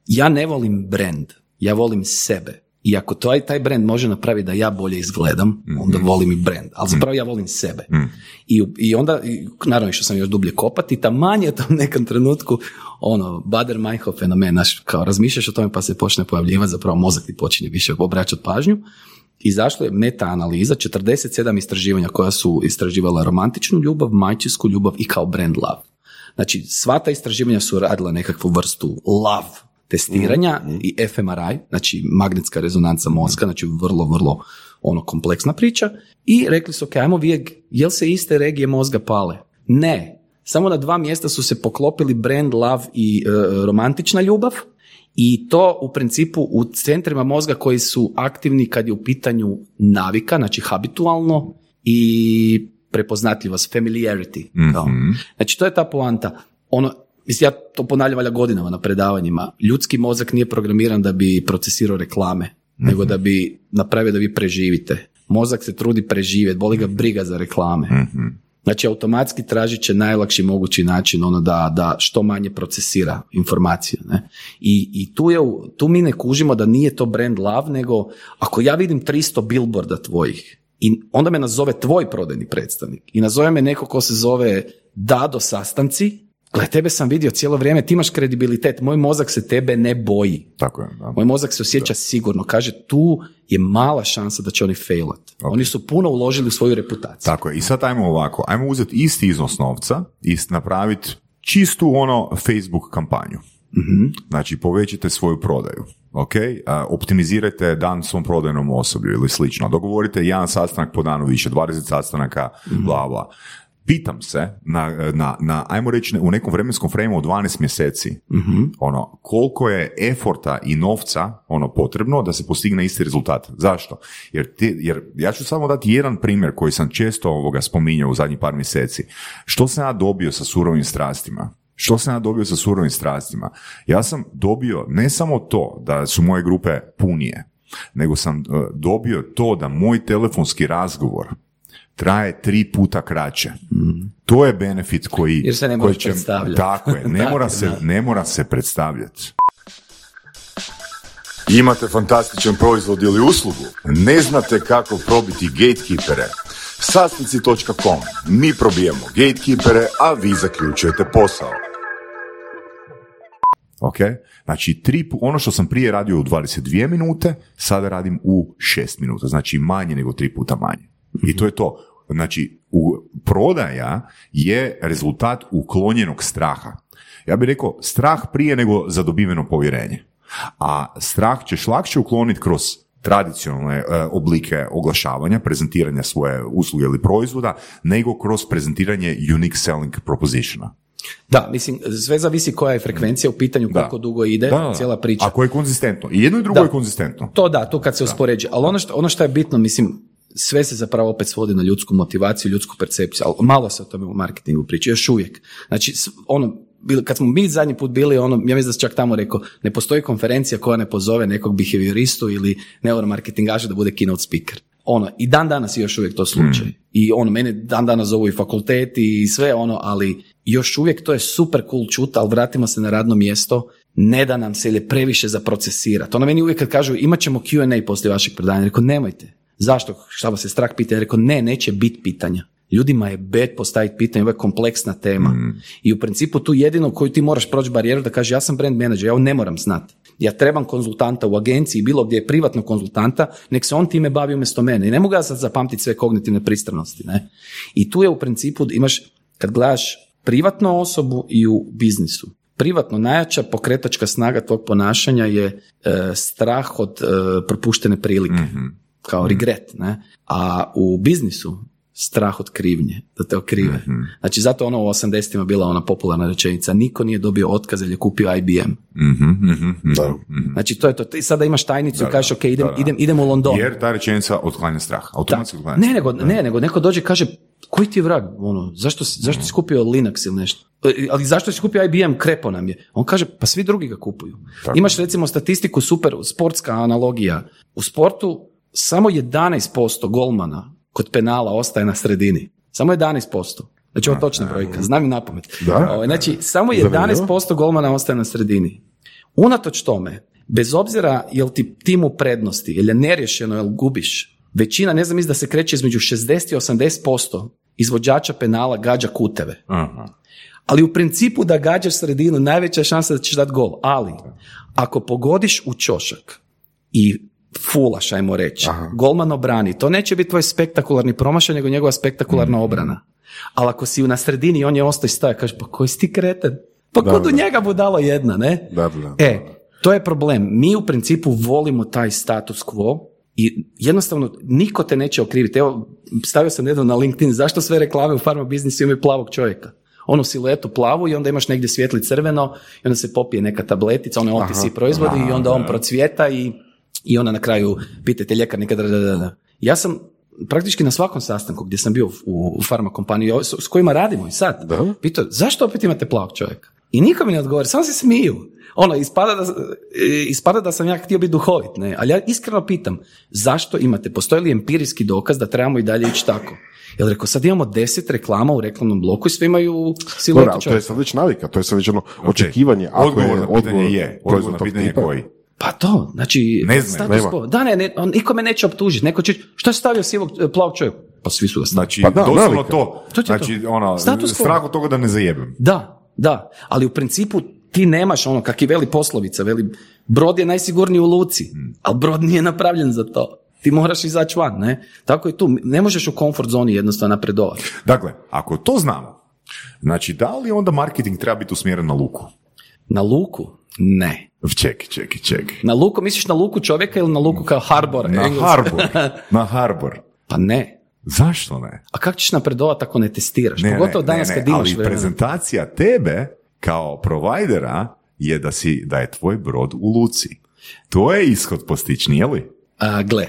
ja ne volim brand, ja volim sebe. I ako to, taj brand može napraviti da ja bolje izgledam, mm onda volim i brand. Ali zapravo ja volim sebe. mm I, I onda, naravno što sam još dublje kopati, ta manje u tom nekom trenutku, ono, Bader Meinhof fenomen, naš, kao razmišljaš o tome pa se počne pojavljivati, zapravo mozak ti počinje više obraćati pažnju izašla je meta-analiza, 47 istraživanja koja su istraživala romantičnu ljubav, majčinsku ljubav i kao brand love. Znači, sva ta istraživanja su radila nekakvu vrstu love testiranja mm i fMRI, znači magnetska rezonanca mozga, znači vrlo, vrlo ono kompleksna priča i rekli su, ok, ajmo vidjeti, jel se iste regije mozga pale? Ne, samo na dva mjesta su se poklopili brand love i e, romantična ljubav, i to u principu u centrima mozga koji su aktivni kad je u pitanju navika, znači habitualno i prepoznatljivost, familiarity. mm Znači to je ta poanta. Ono, mislim, ja to ponavljam valja godinama na predavanjima. Ljudski mozak nije programiran da bi procesirao reklame, nego mhm. da bi napravio da vi preživite. Mozak se trudi preživjeti, boli ga briga za reklame. mm Znači, automatski tražit će najlakši mogući način ono da, da što manje procesira informacije. Ne? I, I, tu, je, tu mi ne kužimo da nije to brand love, nego ako ja vidim 300 billboarda tvojih i onda me nazove tvoj prodajni predstavnik i nazove me neko ko se zove Dado Sastanci, Gle, tebe sam vidio cijelo vrijeme, ti imaš kredibilitet, moj mozak se tebe ne boji. Tako je, Moj mozak se osjeća sigurno. Kaže, tu je mala šansa da će oni failat. Oni su puno uložili u svoju reputaciju. Tako je. I sad ajmo ovako. Ajmo uzeti isti iznos novca i napraviti čistu ono Facebook kampanju. mm Znači, povećite svoju prodaju. Ok, optimizirajte dan svom prodajnom osoblju ili slično. Dogovorite jedan sastanak po danu više, 20 sastanaka, mm bla bla pitam se na, na, na ajmo reći u nekom vremenskom fremu od 12 mjeseci mm ono koliko je eforta i novca ono potrebno da se postigne isti rezultat. Zašto? Jer, jer ja ću samo dati jedan primjer koji sam često ovoga spominjao u zadnjih par mjeseci. Što sam ja dobio sa surovim strastima? Što sam ja dobio sa surovim strastima? Ja sam dobio ne samo to da su moje grupe punije, nego sam uh, dobio to da moj telefonski razgovor traje tri puta kraće. To je benefit koji... Jer se ne može predstavljati. Tako je, ne, mora se, ne mora se predstavljati. Imate fantastičan proizvod ili uslugu? Ne znate kako probiti gatekeepere? Sastnici.com Mi probijemo gatekeepere, a vi zaključujete posao. Ok, znači tri, ono što sam prije radio u 22 minute, sada radim u 6 minuta, znači manje nego tri puta manje. I to je to. Znači, u prodaja je rezultat uklonjenog straha. Ja bih rekao strah prije nego zadobiveno povjerenje. A strah ćeš lakše ukloniti kroz tradicionalne e, oblike oglašavanja, prezentiranja svoje usluge ili proizvoda, nego kroz prezentiranje unique selling propositiona. Da, mislim, sve zavisi koja je frekvencija u pitanju, Da. koliko dugo ide Da, da, da. cijela priča. Ako je konzistentno. I jedno i drugo Da. je konzistentno. To da, to kad se uspoređuje. Ali ono što, ono što je bitno, mislim, sve se zapravo opet svodi na ljudsku motivaciju, ljudsku percepciju, ali malo se o tome u marketingu priča, još uvijek. Znači, ono, kad smo mi zadnji put bili, ono, ja mislim da sam čak tamo rekao, ne postoji konferencija koja ne pozove nekog behavioristu ili neuromarketingaža da bude keynote speaker. Ono, i dan danas je još uvijek to slučaj. I ono, mene dan danas zovu i fakulteti i sve ono, ali još uvijek to je super cool čut, ali vratimo se na radno mjesto, ne da nam se ili previše za procesirati. Ono meni uvijek kad kažu imat ćemo Q&A poslije vašeg predanja, rekao nemojte. Zašto? Šta vas je strah pitanja? Rekao ne, neće biti pitanja. Ljudima je bed postaviti pitanje, ovo je kompleksna tema. I u principu tu jedino koju ti moraš proći barijeru da kaže ja sam brand manager, ja ovo ne moram znati. Ja trebam konzultanta u agenciji, bilo gdje je privatno konzultanta, nek se on time bavi umjesto mene. I ne mogu ja sad zapamtiti sve kognitivne pristranosti. Ne? I tu je u principu, imaš, kad gledaš privatnu osobu i u biznisu, privatno najjača pokretačka snaga tvog ponašanja je e, strah od e, propuštene prilike, kao regret, ne? A u biznisu strah od krivnje, da te okrive. Znači zato ono u 80-ima bila ona popularna rečenica, niko nije dobio otkaz jer je kupio IBM. Mhm, mhm, mhm. Da. Znači to je to. Ti sada imaš tajnicu Da, i kažeš ok, idem, da, da. idem, idem u London. Jer ta rečenica otklanja strah. Da. Automatski otklanja Ne, nego, ne, nego neko dođe i kaže, koji ti je vrag, ono, zašto, si- zašto si kupio Linux ili nešto? E, Ali zašto si kupio IBM, krepo nam je. On kaže, pa svi drugi ga kupuju. Tako. Imaš recimo statistiku, super, sportska analogija. U sportu samo 11% golmana kod penala ostaje na sredini. Samo 11%. Znači, ovo je točna brojka, znam i napamet. Da. Ovaj, Znači, samo Zanimljivo. 11% golmana ostaje na sredini. Unatoč tome, bez obzira jel ti tim u prednosti, jel je neriješeno, jel gubiš, većina, ne znam, da se kreće između 60 i 80% izvođača penala gađa kuteve. Aha. Ali u principu da gađaš sredinu, najveća je šansa da ćeš dati gol. Ali, ako pogodiš u čošak i fulaš, ajmo reći, golman obrani, to neće biti tvoj spektakularni promašaj, nego njegova spektakularna obrana. Ali ako si na sredini i on je ostao i staje, kaže, pa koji si ti kreten? Pa Da, kod u da. njega budalo jedna, ne? Da, da, da. E, to je problem. Mi u principu volimo taj status quo i jednostavno niko te neće okriviti. Evo, stavio sam nedavno na LinkedIn zašto sve reklame u farma biznisu imaju plavog čovjeka. Onu siluetu plavu i onda imaš negdje svijetli crveno i onda se popije neka tabletica, one OTC proizvodi i onda on procvjeta i, i onda na kraju pitate ljekar nekada da, da, da. Ja sam praktički na svakom sastanku gdje sam bio u, u farma kompaniji s, s kojima radimo i sad, Da. pitao zašto opet imate plavog čovjeka? I niko mi ne odgovori, samo se smiju. Ono, ispada da, e, ispada da sam ja htio biti duhovit, ne? Ali ja iskreno pitam, zašto imate, postoji li empirijski dokaz da trebamo i dalje ići tako? Jel rekao, sad imamo deset reklama u reklamnom bloku i svi imaju ali to je sad već navika, to je sad već ono očekivanje. Ako Odgovor je na pitanje je. Odgovor na pitanje koji? Pa to, znači, Ne znam, status nema. quo. Da, ne, ne, on, niko me neće optužiti. Neko će, što je stavio sivog e, plavog čovjeka? Pa svi su ga stavili. Znači, Pa da, doslovno navika. to. To je znači, to. ono, strah od toga da ne zajebem. Da, da, ali u principu ti nemaš ono, kak i veli poslovica, veli, brod je najsigurniji u luci, ali brod nije napravljen za to. Ti moraš izaći van, ne? Tako i tu, ne možeš u komfort zoni jednostavno napredovati. Dakle, ako to znamo, znači, da li onda marketing treba biti usmjeren na luku? Na luku? Ne. Čekaj, čekaj, čekaj. Na luku, misliš na luku čovjeka ili na luku kao harbor? Na engleski? harbor. Na harbor. Pa ne. Zašto ne? A kako ćeš napredovati ako ne testiraš? Ne, Pogotovo ne, danas ne, kad imaš ali vremena. prezentacija tebe kao provajdera je da, si, da je tvoj brod u luci. To je ishod postići, nije li? A, gle.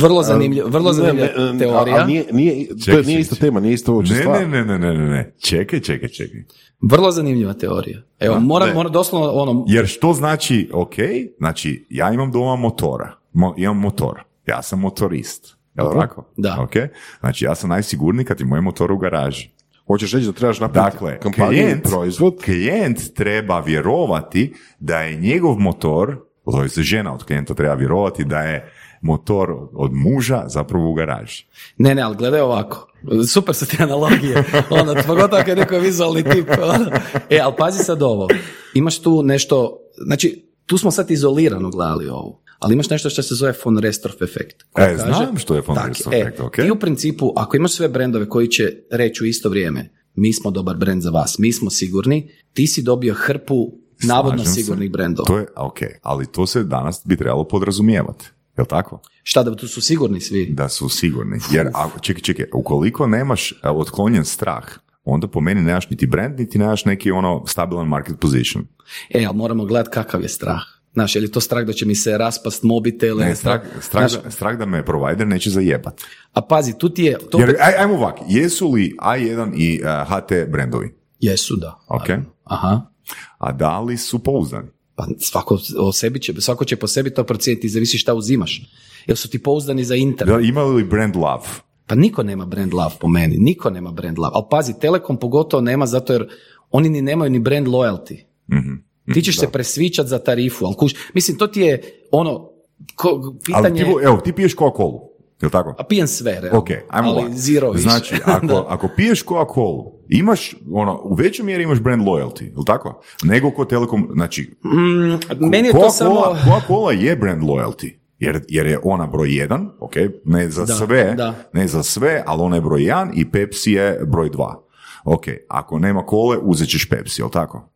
Vrlo zanimljiva, vrlo zanimljiva Mm. Ne, ne, ne, teorija. Ali nije, nije, to Čekaj, je, nije ista tema, nije isto uopće Ne, stvar. ne, ne, ne, ne, ne, ne. Čekaj, čekaj, čekaj. Vrlo zanimljiva teorija. Evo, moram, ne. moram doslovno ono, Jer što znači, ok, znači ja imam doma motora, Mo, imam motor, ja sam motorist, je li tako? Da. Ok, znači ja sam najsigurniji kad je moj motor u garaži. Hoćeš reći da trebaš napraviti Dakle, kampanju klijent, proizvod, klijent treba vjerovati da je njegov motor, to se žena od klijenta treba vjerovati da je motor od muža zapravo u garaži. Ne, ne, ali gledaj ovako. Super su ti analogije. Ono, pogotovo kad je neko vizualni tip. ono. E, ali pazi sad ovo. Imaš tu nešto, znači, tu smo sad izolirano gledali ovo. Ali imaš nešto što se zove von Restorff efekt. E, znam što je von Tak, Restorff e, efekt, ok. Ti u principu, ako imaš sve brendove koji će reći u isto vrijeme, mi smo dobar brend za vas, mi smo sigurni, ti si dobio hrpu navodno Slažem se. sigurnih brendova. To je, ok, ali to se danas bi trebalo podrazumijevati. Jel tako? Šta da tu su sigurni svi? Da su sigurni. Jer, ako, čekaj, čekaj, ukoliko nemaš e, otklonjen strah, onda po meni nemaš niti brand, niti nemaš neki ono stabilan market position. E, ali moramo gledati kakav je strah. Znaš, je li to strah da će mi se raspast mobitel? Ne, strah, strah, Znaš, da, strah da me provider neće zajebat. a pazi, tu ti je... To Jer, aj, ajmo ovak, jesu li A1 i uh, HT brendovi? Jesu, da. Ok. Aha. A da li su pouzdani? Pa svako, o sebi će, svako će po sebi to procijeniti, zavisi šta uzimaš. Jel su ti pouzdani za internet? Da, imaju li brand love? Pa niko nema brand love po meni, niko nema brand love. Ali pazi, Telekom pogotovo nema zato jer oni ni nemaju ni brand loyalty. Mhm. Ti ćeš se presvičat za tarifu, ali kuš, mislim, to ti je ono, ko, Ali pitanje, ti, evo, ti piješ Coca-Cola, jel tako? a pijem sve, realno, Ok, ajmo ali zero više. Znači, ako, ako piješ Coca-Cola, imaš, ono, u većoj mjeri imaš brand loyalty, jel tako? Nego kod Telekom, znači, Mm, meni je to samo... Coca-Cola je brand loyalty. Jer, jer je ona broj jedan, ok, ne za Da, sve, da. ne za sve, ali ona je broj jedan i Pepsi je broj dva. Ok, ako nema kole, uzet ćeš Pepsi, jel tako?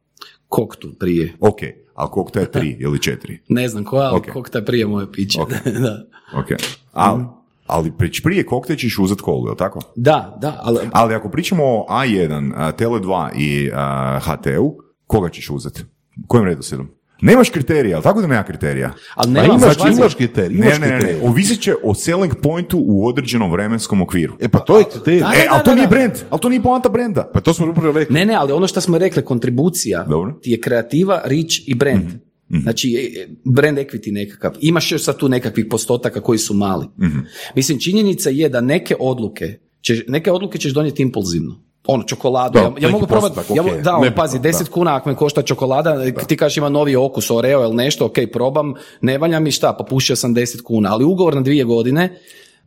Koktu prije. Ok, ali koliko je tri ili četiri? Ne znam koja, ali Ok. kokta je prije moje piće. Ok. da. Ok, ali, ali prič- prije kokte ćeš uzet kolu, jel tako? da, da, ali Ali ako pričamo o A1, a, Tele2 i a, HT-u, koga ćeš uzeti? Kojim redoslijedom? Nemaš kriterija, ali tako da nema kriterija? Ali Pa nema, imaš, pazi, imaš kriterij, Ne, ne, ne, ne, ovisit će o selling pointu u određenom vremenskom okviru. E pa to je kriterij. Da, E, ali to nije brand, ali to nije poanta brenda. Pa to smo upravo rekli. Ne, ne, ali ono što smo rekli, kontribucija Dobro. ti je kreativa, reach i brand. Mhm. Znači, e, e, brand equity nekakav. Imaš još sad tu nekakvih postotaka koji su mali. Mhm. Mislim, činjenica je da neke odluke, ćeš, neke odluke ćeš donijeti impulzivno. Ono, čokoladu. Da, ja, ja mogu probati, postotak, ja, da, ono, pazi, da. 10 kuna ako me košta čokolada, ti kažeš ima novi okus, oreo ili nešto, ok, probam, ne valja mi šta, pa pušio sam 10 kuna, ali ugovor na dvije godine,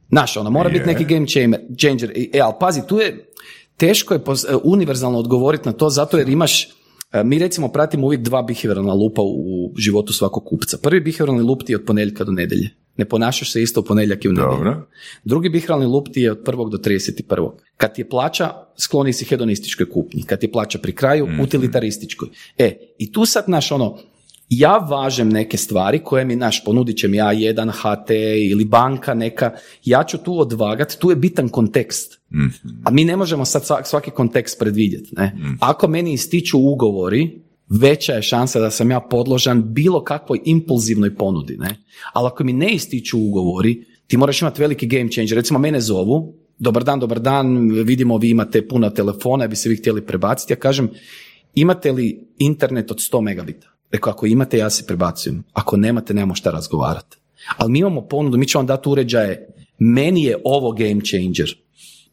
Znaš, ono, mora biti neki game changer. changer. E, ali pazi, tu je, teško je e, univerzalno odgovoriti na to, zato jer imaš, e, mi recimo pratimo uvijek dva behavioralna lupa u životu svakog kupca. Prvi behavioralni lup ti je od ponedjeljka do nedjelje. Ne ponašaš se isto u ponedjeljak i u nedjelju. Dobro. Drugi behavioralni lup ti je od prvog do 31. Kad ti je plaća, skloni si hedonističkoj kupnji. Kad ti je plaća pri kraju, utilitarističkoj. E, i tu sad, naš ono, ja važem neke stvari koje mi, naš, ponudit će mi A1, HT ili banka neka, ja ću tu odvagat, tu je bitan kontekst. A mi ne možemo sad svak- svaki kontekst predvidjeti. Ne? Ako meni ističu ugovori, veća je šansa da sam ja podložan bilo kakvoj impulzivnoj ponudi. Ne? Ali ako mi ne ističu ugovori, ti moraš imati veliki game changer. Recimo, mene zovu, dobar dan, dobar dan, vidimo vi imate puno telefona, bi se vi htjeli prebaciti. Ja kažem, imate li internet od 100 megabita? Rekao, ako imate, ja se prebacujem. Ako nemate, nemamo šta razgovarati. Ali mi imamo ponudu, mi ćemo vam dati uređaje. Meni je ovo game changer.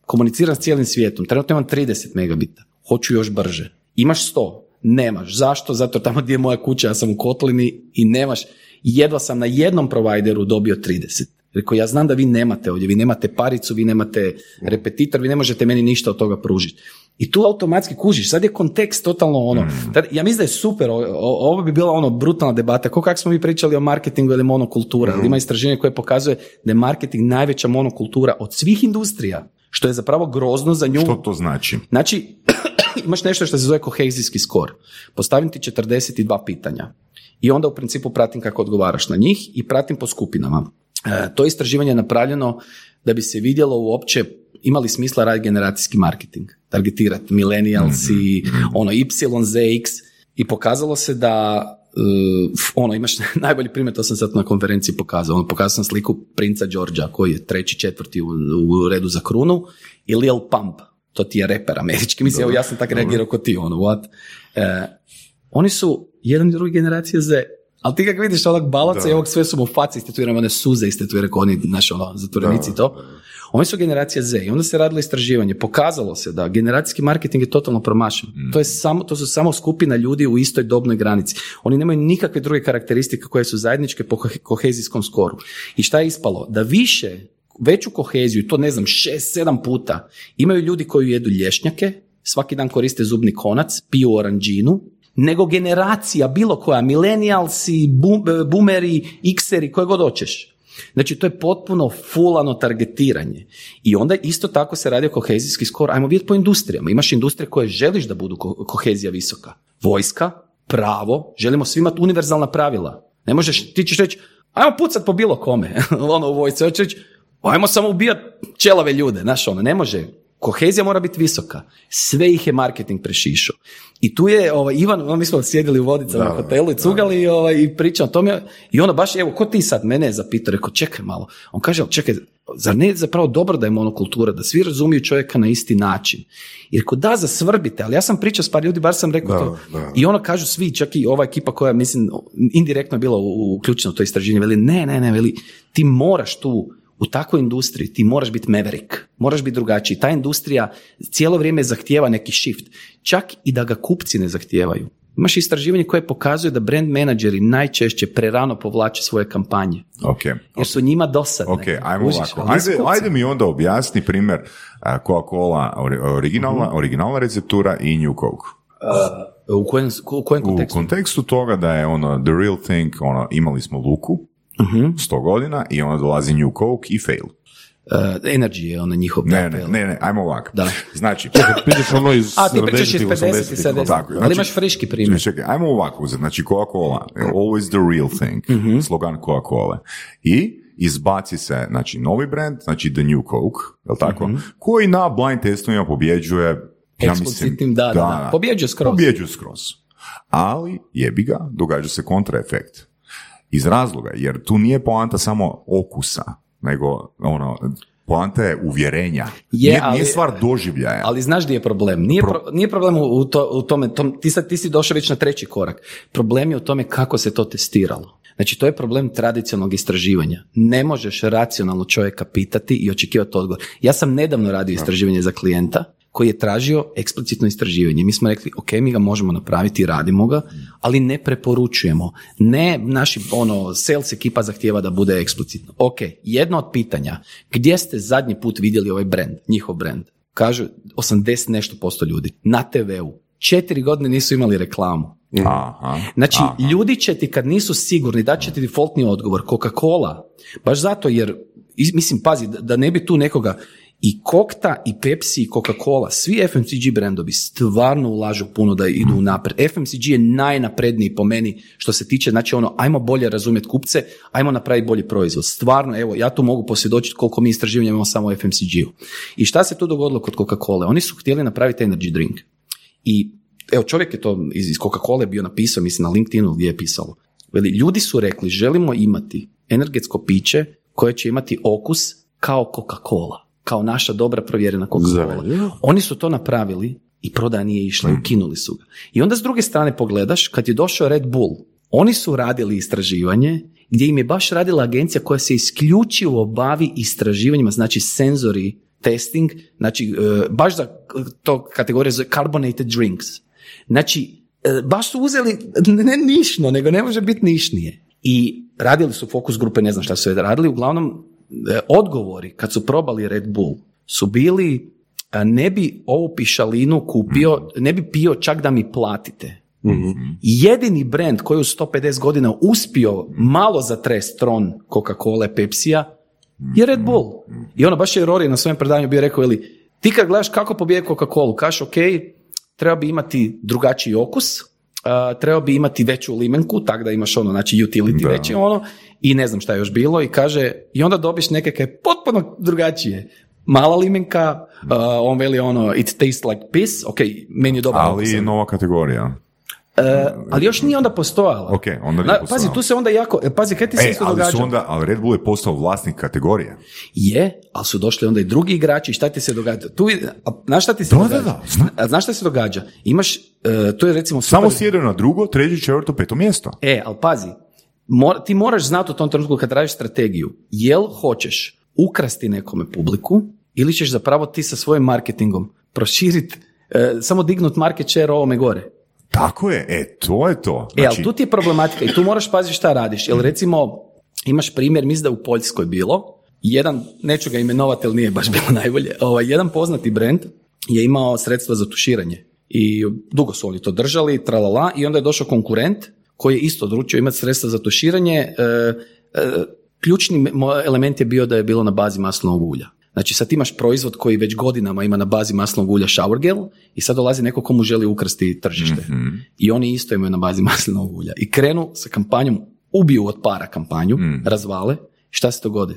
Komuniciram s cijelim svijetom. Trenutno imam 30 megabita. Hoću još brže. Imaš 100? Nemaš. Zašto? Zato tamo gdje je moja kuća, ja sam u Kotlini i nemaš. Jedva sam na jednom provideru dobio 30. Rekao, ja znam da vi nemate ovdje, vi nemate paricu, vi nemate repetitor, vi ne možete meni ništa od toga pružiti. I tu automatski kužiš, sad je kontekst totalno ono, tad- ja mislim da je super, o- o- ovo bi bila ono brutalna debata, ko kako smo mi pričali o marketingu ili monokultura, ali ima istraženje koje pokazuje da je marketing najveća monokultura od svih industrija, što je zapravo grozno za nju. Što to znači? Znači, imaš nešto što se zove kohezijski skor. Postavim ti 42 pitanja i onda u principu pratim kako odgovaraš na njih i pratim po skupinama. E, to istraživanje je napravljeno da bi se vidjelo uopće imali smisla raditi generacijski marketing, targetirati millennialsi, ono YZX i pokazalo se da uh, ono imaš najbolji primjer, to sam sad na konferenciji pokazao, ono, pokazao sam sliku princa Đorđa koji je treći, četvrti u, u redu za krunu i Lil Pump, to ti je reper američki, mislim, evo ja sam tak reagirao kod ti, ono, what? E, oni su jedan i drugi generacija Z, ali ti kako vidiš onak balaca i ovog sve su mu faci istatuirane, one suze istatuirane, kao oni, naši ono, zatvorenici i to. Oni su generacija Z i onda se radilo istraživanje. Pokazalo se da generacijski marketing je totalno promašen. To, je samo, to su samo skupina ljudi u istoj dobnoj granici. Oni nemaju nikakve druge karakteristike koje su zajedničke po kohe- kohezijskom skoru. I šta je ispalo? Da više, veću koheziju, to ne znam, šest, sedam puta, imaju ljudi koji jedu lješnjake, svaki dan koriste zubni konac, piju oranđinu, nego generacija, bilo koja, milenijalsi, bu- boomeri, xeri, koje god hoćeš. Znači, to je potpuno fulano targetiranje. I onda isto tako se radi o kohezijski skor. Ajmo vidjeti po industrijama. Imaš industrije koje želiš da budu ko- kohezija visoka. Vojska, pravo, želimo svi imati univerzalna pravila. Ne možeš, ti ćeš reći, ajmo pucat po bilo kome, ono u vojci, ajmo samo ubijat čelave ljude, znaš ono, ne može. Kohezija mora biti visoka. Sve ih je marketing prešišao. I tu je ovaj, Ivan, ono, mi smo sjedili u vodicama u hotelu i cugali ovaj, i pričao o tome. I ono baš, evo, ko ti sad mene je zapitao, rekao, čekaj malo. On kaže, čekaj, zar ne je zapravo dobro da je monokultura, da svi razumiju čovjeka na isti način? I rekao, da, zasvrbite, ali ja sam pričao s par ljudi, bar sam rekao Da, to. da. I ono kažu svi, čak i ova ekipa koja, mislim, indirektno je bila uključena u to istraživanje, veli, ne, ne, ne, veli, ti moraš tu u takvoj industriji ti moraš biti maverick, moraš biti drugačiji. Ta industrija cijelo vrijeme zahtijeva neki shift, čak i da ga kupci ne zahtijevaju. Imaš istraživanje koje pokazuje da brand menadžeri najčešće prerano povlače svoje kampanje, Ok, jer su njima dosadne. ok, ajmo Kužiš, ovako. Ajde, ajde mi onda objasni primjer Coca-Cola ori- originalna, Mhm. originalna receptura i New Coke. U kojem, u kojem U kontekstu? kontekstu toga da je ono the real thing, ono, imali smo luku, Mhm. 100 godina i onda dolazi New Coke i fail. Uh, energy je ono njihov Ne, apel. ne, ne, ne, ajmo ovako. Da. Znači, Pričaš ono iz A, ti pričaš iz 70-ih, 50 i 70 Tako, ali znači- imaš friški primjer. Čekaj, ajmo ovako uzeti. Znači, Coca-Cola, always the real thing, Mhm. slogan Coca-Cola. I izbaci se, znači, novi brand, znači The New Coke, jel tako? Koji na blind testovima pobjeđuje, ja mislim, Eksplicitnim, da, da, da. Pobjeđuje skroz. Pobjeđuje skroz. Ali, jebi ga, događa se kontraefekt. Iz razloga, jer tu nije poanta samo okusa, nego, ono, poanta je uvjerenja. Je, nije, ali- nije stvar doživljaja. Ali znaš gdje je problem? Nije, pro- nije problem u, u to, u tome, tom, ti, sad, ti si došao već na treći korak. Problem je u tome kako se to testiralo. Znači, to je problem tradicionalnog istraživanja. Ne možeš racionalno čovjeka pitati i očekivati odgovor. Ja sam nedavno radio istraživanje za klijenta koji je tražio eksplicitno istraživanje. Mi smo rekli, ok, mi ga možemo napraviti, radimo ga, ali ne preporučujemo. Ne, naši, ono, sales ekipa zahtijeva da bude eksplicitno. Ok, jedno od pitanja, gdje ste zadnji put vidjeli ovaj brand, njihov brand? Kažu 80 nešto posto ljudi. Na TV-u. Četiri godine nisu imali reklamu. Aha. Znači, aha. ljudi će ti kad nisu sigurni, dat će ti defaultni odgovor. Coca-Cola, baš zato jer, is- mislim, pazi, da- da ne bi tu nekoga, i Kokta, i Pepsi, i Coca-Cola, svi FMCG brendovi stvarno ulažu puno da idu naprijed. FMCG je najnapredniji po meni što se tiče, znači ono, ajmo bolje razumjeti kupce, ajmo napraviti bolji proizvod. Stvarno, evo, ja tu mogu posvjedočiti koliko mi istraživanja imamo samo FMCG-u. I šta se tu dogodilo kod Coca-Cola? Oni su htjeli napraviti energy drink. I evo čovjek je to iz, iz Coca-Cola bio napisao, mislim na LinkedInu gdje je pisalo. Veli, ljudi su rekli želimo imati energetsko piće koje će imati okus kao Coca-Cola, kao naša dobra provjerena Coca-Cola. Oni su to napravili i prodaja nije išla i ukinuli su ga. I onda s druge strane pogledaš, kad je došao Red Bull, oni su radili istraživanje gdje im je baš radila agencija koja se isključivo bavi istraživanjima, znači senzori testing, znači e, baš za to kategorije zove carbonated drinks. Znači, e, baš su uzeli, ne nišno, nego ne može biti nišnije. I radili su fokus grupe, ne znam šta su radili, uglavnom odgovori kad su probali Red Bull su bili a, ne bi ovu pišalinu kupio, ne bi pio čak da mi platite. Jedini brand koji u 150 godina uspio malo zatrest tron Coca-Cola, Pepsija je Red Bull. I ono baš je Rory na svojem predavanju bio rekao, ili ti kad gledaš kako pobije Coca-Cola, kažeš ok, treba bi imati drugačiji okus, a, treba bi imati veću limenku, tak da imaš ono, znači utility Da. veći ono, i ne znam šta je još bilo, i kaže, i onda dobiš neke kaj je potpuno drugačije. Mala limenka, a, on veli ono, it tastes like piss, ok, meni je dobar okus. Ali nova kategorija. E, ali još nije onda postojala. Ok, onda nije postojala. Pazi, tu se onda jako, e, pazi, kaj ti se E, isto ali događa? su onda, ali Red Bull je postao vlasnik kategorije. Je, ali su došli onda i drugi igrači i šta ti se događa? Tu, a, znaš šta ti se Da, događa? da, da, znam. A, znaš šta se događa? Imaš, e, tu je recimo Samo super- sjedaju na drugo, treće, četvrto, peto mjesto. E, ali pazi, mor- ti moraš znati u tom trenutku kad radiš strategiju, jel hoćeš ukrasti nekome publiku ili ćeš zapravo ti sa svojim marketingom proširiti, e, samo dignut market share ovome gore. Tako je, e, to je to. E, ali Znači, tu ti je problematika i tu moraš paziti šta radiš. Jer recimo, imaš primjer, mislim da je u Poljskoj bilo, jedan, neću ga imenovati, jer nije baš bilo najbolje, ovaj, jedan poznati brand je imao sredstva za tuširanje. I dugo su oni to držali, tralala, i onda je došao konkurent koji je isto odlučio imati sredstva za tuširanje. E, e, ključni element je bio da je bilo na bazi maslinovog ulja. Znači sad imaš proizvod koji već godinama ima na bazi maslinovog ulja shower gel i sad dolazi neko komu želi ukrasti tržište. Mhm. I oni isto imaju na bazi maslinovog ulja. I krenu sa kampanjom, ubiju od para kampanju, Mhm. razvale, šta se dogodi?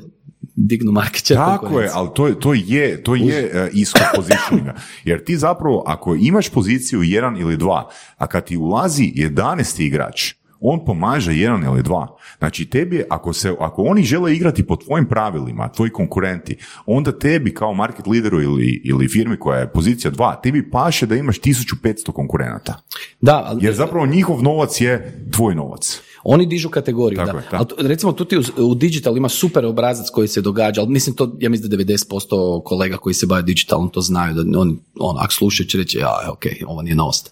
Dignu market share Tako je, ali to, je- to je, to je uh, pozicioninga. Jer ti zapravo, ako imaš poziciju jedan ili dva, a kad ti ulazi 11. igrač, on pomaže jedan ili dva. Znači tebi, ako, se, ako oni žele igrati po tvojim pravilima, tvoji konkurenti, onda tebi kao market lideru ili, ili firmi koja je pozicija dva, tebi paše da imaš 1500 konkurenata. Da, ali Jer zapravo njihov novac je tvoj novac. Oni dižu kategoriju, Tako da. je, tako. Ali recimo tu ti u, u digital ima super obrazac koji se događa, ali mislim to, ja mislim da 90% kolega koji se bave digitalom to znaju, da oni, on, ako slušaju će reći, ja, ok, ovo nije novost.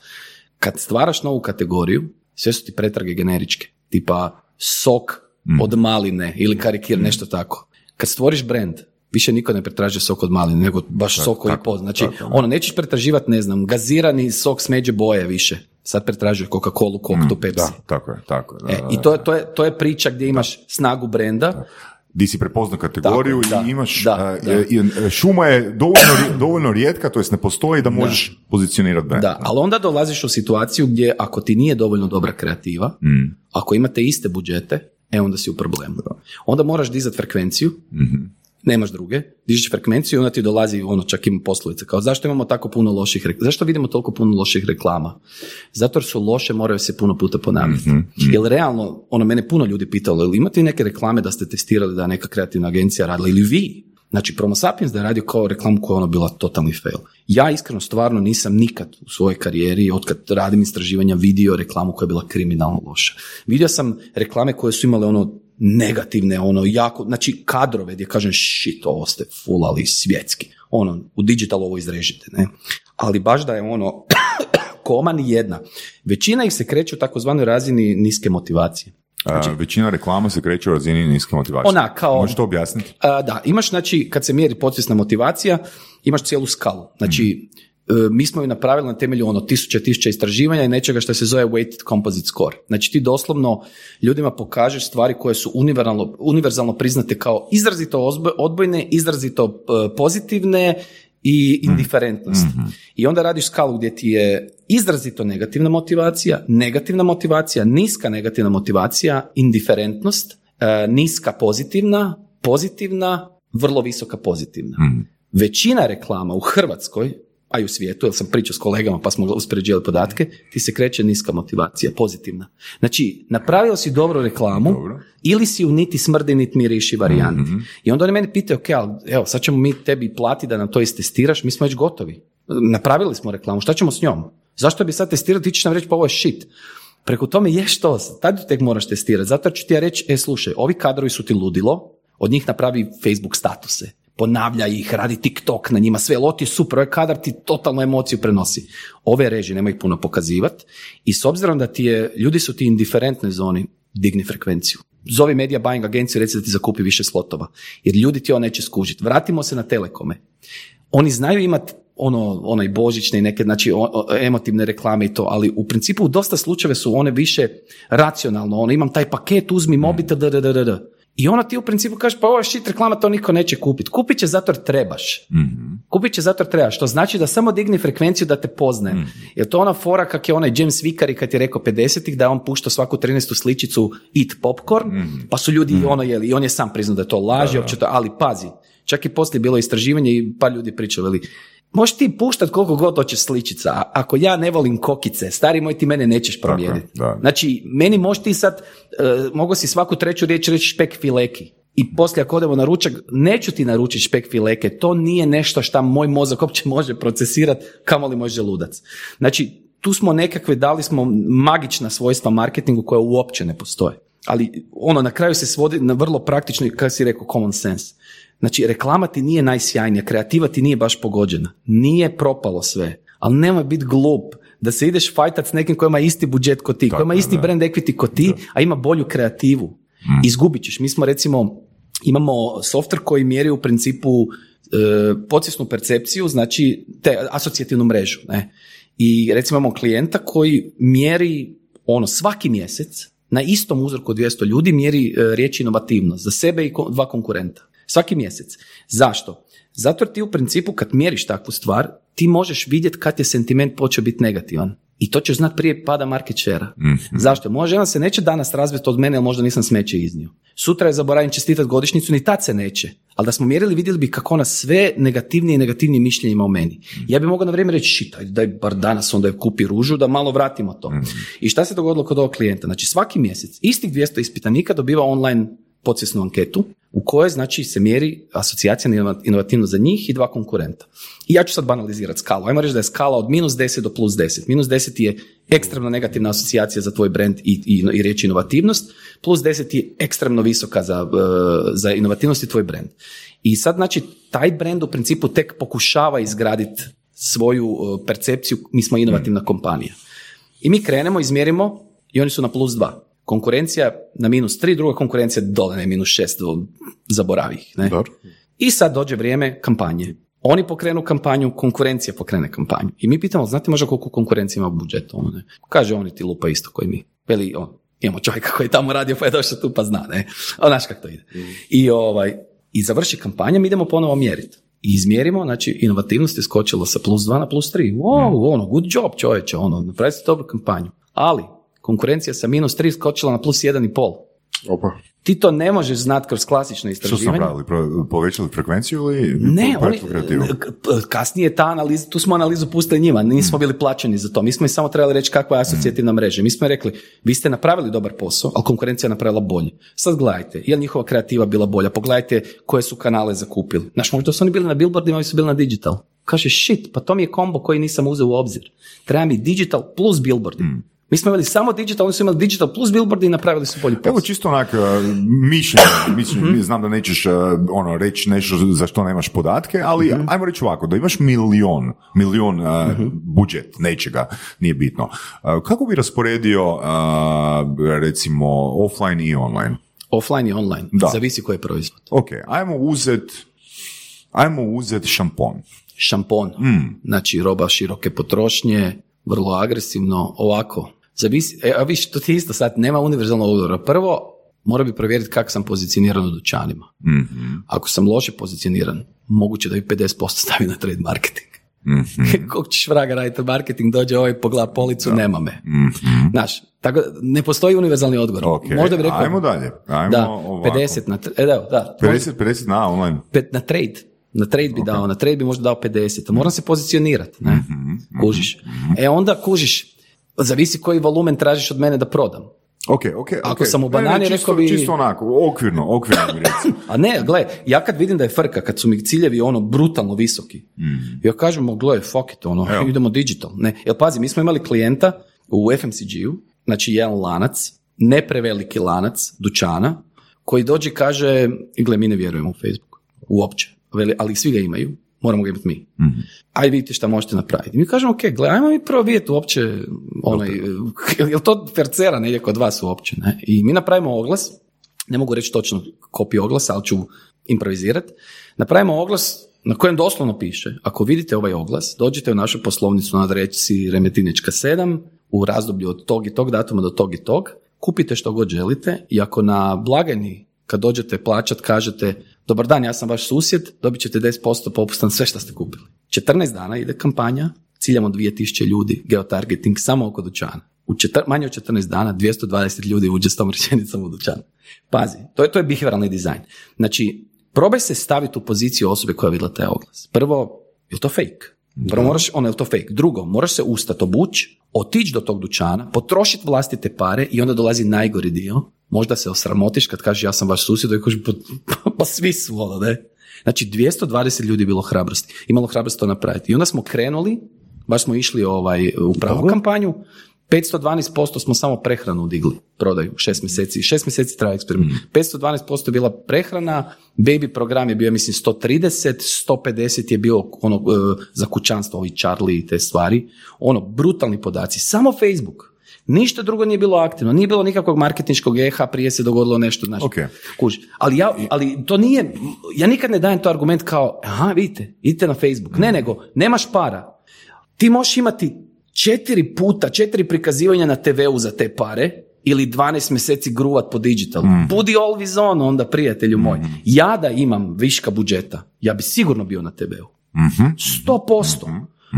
Kad stvaraš novu kategoriju, sve su ti pretrage generičke, tipa sok Mm. od maline ili karikir, nešto tako. Kad stvoriš brand, više niko ne pretražuje sok od maline, nego baš sok koji je tako. Znači, tako, ono, nećeš pretraživati, ne znam, gazirani sok smeđe boje više. Sad pretražuje Coca-Cola, Coke, Pepsi. Da, tako je, tako je. da, E, da, I to je, to, je, to je priča gdje imaš snagu brenda. Di si prepoznao kategoriju Tako, da, i imaš, da, a, da. i- i- šuma je dovoljno, dovoljno rijetka, to jest ne postoji da možeš pozicionirati brand. Da, ali onda dolaziš u situaciju gdje ako ti nije dovoljno dobra kreativa, Mm. ako imate iste budžete, e onda si u problemu. Onda moraš dizati frekvenciju, Mhm. Nemaš druge, dižeš frekvenciju i onda ti dolazi ono čak ima poslovice kao zašto imamo tako puno loših reklama, zašto vidimo toliko puno loših reklama? Zato jer su loše, moraju se puno puta ponavljati. Mhm, Jer realno, ono mene puno ljudi pitalo, ili imate neke reklame da ste testirali da neka kreativna agencija radila ili vi? Znači, Promo Sapiens da je radio kao reklamu koja je ono bila totalni fail. Ja iskreno stvarno nisam nikad u svojoj karijeri, otkad radim istraživanja, vidio reklamu koja je bila kriminalno loša. Vidio sam reklame koje su imale ono negativne, ono jako, znači kadrove gdje kažem shit, ovo ste fulali svjetski. Ono, u digitalu ovo izrežite, ne. Ali baš da je ono, koma ni jedna. Većina ih se kreće u takozvanoj razini niske motivacije. A, većina reklama se kreće u razini niske motivacije. Znači- Ona kao- Možeš to objasniti? A, da, imaš znači, kad se mjeri podsvjesna motivacija, imaš cijelu skalu. Znači, e, mi smo ju napravili na temelju ono tisuća tisuća istraživanja i nečega što se zove weighted composite score. Znači ti doslovno ljudima pokažeš stvari koje su univerzalno, univerzalno priznate kao izrazito odbojne, izrazito e, pozitivne i indiferentnost. I onda radiš skalu gdje ti je izrazito negativna motivacija, negativna motivacija, niska negativna motivacija, indiferentnost, e, niska pozitivna, pozitivna, vrlo visoka pozitivna. Većina reklama u Hrvatskoj, a i u svijetu, jer sam pričao s kolegama pa smo uspoređivali podatke, ti se kreće niska motivacija, pozitivna. Znači, napravio si dobru reklamu Dobro. ili si u niti smrdi, niti miriši varijanti. I onda oni meni pitaju, ok, ali evo, sad ćemo mi tebi platiti da nam to istestiraš, mi smo već gotovi. Napravili smo reklamu, šta ćemo s njom? Zašto bi sad testirati, ti ćeš nam reći, pa ovo je shit. Preko tome je što, tad tek moraš testirati. Zato ću ti ja reći, e slušaj, ovi kadrovi su ti ludilo, od njih napravi Facebook statuse, ponavlja ih, radi TikTok na njima, sve, loti super, ovaj kadar ti totalno emociju prenosi. Ove režije nema ih puno pokazivati i s obzirom da ti je, ljudi su ti indiferentnoj zoni, digni frekvenciju. Zovi media buying agenciju, reci da ti zakupi više slotova, jer ljudi ti ovo neće skužiti. Vratimo se na telekome. Oni znaju imati ono, onaj božićne i neke, znači, o- o- emotivne reklame i to, ali u principu u dosta slučajeva su one više racionalno, ono, imam taj paket, uzmi mobitel, da, da, da, da. I ona ti u principu kaže, pa ovo je shit reklama, to niko neće kupiti. Kupit će zato jer trebaš. Kupit će zato jer trebaš. To znači da samo digni frekvenciju da te poznaje. Jer to ona fora kak je onaj James Vicari kad je rekao 50-ih da je on pušta svaku 13. sličicu eat popcorn, pa su ljudi ono jeli i on je sam priznao da je to laž, i uopće to, ali pazi, čak i poslije bilo istraživanje i par ljudi pričali, možeš ti puštat koliko god hoćeš sličica, a ako ja ne volim kokice, stari moj ti mene nećeš promijeniti. da. Znači, meni možeš ti sad, uh, mogu si svaku treću riječ reći špek fileki. I poslije ako odemo na ručak, neću ti naručiti špek fileke, to nije nešto što moj mozak uopće može procesirati, kamoli moj želudac. Znači, tu smo nekakve, dali smo magična svojstva marketingu koja uopće ne postoje. Ali ono, na kraju se svodi na vrlo praktično, i kako si rekao, common sense. Znači, reklama ti nije najsjajnija, kreativa ti nije baš pogođena. Nije propalo sve, ali nemoj biti glup da se ideš fajtat s nekim koji ima isti budžet ko ti, koji ima isti da. brand equity ko ti, a ima bolju kreativu. Izgubit ćeš. Mi smo recimo, imamo software koji mjeri u principu e, podsvjesnu percepciju, znači te asocijativnu mrežu. Ne? I recimo imamo klijenta koji mjeri ono svaki mjesec na istom uzorku od 200 ljudi mjeri e, riječ inovativnost za sebe i dva konkurenta. Svaki mjesec. Zašto? Zato jer ti u principu kad mjeriš takvu stvar, ti možeš vidjeti kad je sentiment počeo biti negativan. I to ćeš znati prije pada market share Zašto? Moja žena se neće danas razviti od mene, jer možda nisam smeće iznio. Sutra je zaboravim čestitati godišnjicu, ni tad se neće. Ali da smo mjerili, vidjeli bi kako ona sve negativnije i negativnije mišljenje ima o meni. Ja bi mogao na vrijeme reći, šit, ajde, daj bar danas onda je kupi ružu da malo vratimo to. I šta se dogodilo kod ovog klijenta? Znači svaki mjesec istih 200 ispitanika dobiva online podsvjesnu anketu u kojoj znači se mjeri asocijacija na inovativnost za njih i dva konkurenta. I ja ću sad banalizirati skalu. Ajmo reći da je skala od minus 10 do plus 10. Minus 10 je ekstremno negativna asocijacija za tvoj brand i, i, i reći inovativnost, plus 10 je ekstremno visoka za, uh, za inovativnost i tvoj brand. I sad znači taj brand u principu tek pokušava izgraditi svoju uh, percepciju, mi smo inovativna kompanija. I mi krenemo, izmjerimo i oni su na plus 2 konkurencija na minus 3, druga konkurencija dole na minus 6, zaboravi ih. Ne? I sad dođe vrijeme kampanje. Oni pokrenu kampanju, konkurencija pokrene kampanju. I mi pitamo, znate možda koliko konkurencija ima u budžetu? Ono, ne? Kaže, oni ti lupa isto koji mi. Veli, on, imamo čovjeka koji je tamo radio pa je došao tu pa zna, ne? O, znaš kako to ide. I, ovaj, I završi kampanja, mi idemo ponovo mjeriti. I izmjerimo, znači, inovativnost je skočila sa plus 2 na plus 3. Wow, ono, good job čovječe, ono, napravite dobru kampanju. Ali, konkurencija sa minus 3 skočila na plus 1,5. Opa. Ti to ne možeš znati kroz klasično istraživanje. Što su napravili? Povećali frekvenciju ili ne, oni, kasnije ta analiza, tu smo analizu pustili njima, nismo bili plaćeni za to. Mi smo im samo trebali reći kakva je asocijativna mreža. Mi smo rekli, vi ste napravili dobar posao, ali konkurencija je napravila bolje. Sad gledajte, je li njihova kreativa bila bolja? Pogledajte koje su kanale zakupili. Znaš, možda su oni bili na billboardima, oni su bili na digital. Kaže, shit, pa to mi je kombo koji nisam uzeo u obzir. Treba mi digital plus billboardi. Mi smo imali samo digital, oni su imali digital plus billboard i napravili su bolji posao. Evo čisto onak uh, mišljenje, mišljenje mhm. znam da nećeš uh, ono, reći nešto za što nemaš podatke, ali uh ajmo reći ovako, da imaš milion, milion uh, mhm. budžet nečega, nije bitno. kako bi rasporedio recimo offline i online? Offline i online, da. zavisi koji je proizvod. Ok, ajmo uzet, ajmo uzet šampon. Šampon, mm. znači roba široke potrošnje, vrlo agresivno, ovako, zavisi, e, a viš, to ti isto sad, nema univerzalnog odgovora. Prvo, mora bi provjeriti kako sam pozicioniran u dućanima. mm Ako sam loše pozicioniran, moguće da bi 50% stavi na trade marketing. Mm-hmm. Kog ćeš vraga raditi marketing, dođe ovaj pogleda policu, nema me. Mm-hmm. Znaš, tako, ne postoji univerzalni odgovor. Okay. Možda bi rekao... Ajmo dalje. Ajmo da, ovako. 50 na... E, da, da. 50, 50 na online. Na trade. Na trade bi dao, na trade bi možda dao 50. Moram se pozicionirati, ne? Mm-hmm. Kužiš. E onda kužiš, zavisi koji volumen tražiš od mene da prodam. Ok, ok, Ako sam u banani, rekao bi... Čisto onako, okvirno, okvirno mi A ne, gle, ja kad vidim da je frka, kad su mi ciljevi ono brutalno visoki, mm. ja kažem, gle, fuck it, ono, Evo. idemo digital. Ne, jer pazi, mi smo imali klijenta u FMCG-u, znači jedan lanac, ne preveliki lanac dućana, koji dođe i kaže, gle, mi ne vjerujemo u Facebook, uopće, ali svi ga imaju moramo ga imati mi. Mm-hmm. Ajde vidite šta možete napraviti. Mi kažemo, ok, gledaj, ajmo mi prvo vidjeti uopće, onaj, je li to percera negdje kod vas uopće, ne? I mi napravimo oglas, ne mogu reći točno kopiju oglasa, ali ću improvizirati. Napravimo oglas na kojem doslovno piše, ako vidite ovaj oglas, dođite u našu poslovnicu na adresi Remetinečka 7 u razdoblju od tog i tog datuma do tog i tog, kupite što god želite i ako na blagajni kad dođete plaćat kažete dobar dan, ja sam vaš susjed, dobit ćete 10% popusta na sve što ste kupili. 14 dana ide kampanja, ciljamo 2000 ljudi, geotargeting samo oko dućana. U četir, manje od 14 dana 220 ljudi uđe s tom rečenicom u dućan. Pazi, to je, to je behavioralni dizajn. Znači, probaj se staviti u poziciju osobe koja je vidjela taj oglas. Prvo, je to fake? Prvo moraš, ono je to fake. Drugo, moraš se ustati, obući, otići do tog dućana, potrošiti vlastite pare i onda dolazi najgori dio, možda se osramotiš kad kažeš ja sam vaš susjed i kažeš pa, pa, svi su ono, ne? Znači 220 ljudi je bilo hrabrosti, imalo hrabrosti to napraviti. I onda smo krenuli, baš smo išli ovaj, u pravu kampanju, 512% smo samo prehranu digli, prodaju, šest mjeseci. Šest mjeseci traje eksperiment. Mm. 512% je bila prehrana, baby program je bio, mislim, 130, 150 je bio ono, e, za kućanstvo, ovi Charlie i te stvari. Ono, brutalni podaci. Samo Facebook. Ništa drugo nije bilo aktivno, nije bilo nikakvog marketinškog eha, prije se dogodilo nešto, znači, okay. kuži. Ali, ja, ali to nije, ja nikad ne dajem to argument kao, aha, vidite, idite na Facebook. Ne, nego, nemaš para. Ti možeš imati četiri puta, četiri prikazivanja na TV-u za te pare ili 12 mjeseci gruvat po digital. Budi always on onda, prijatelju moj. Ja da imam viška budžeta, ja bi sigurno bio na TB-u. Sto posto.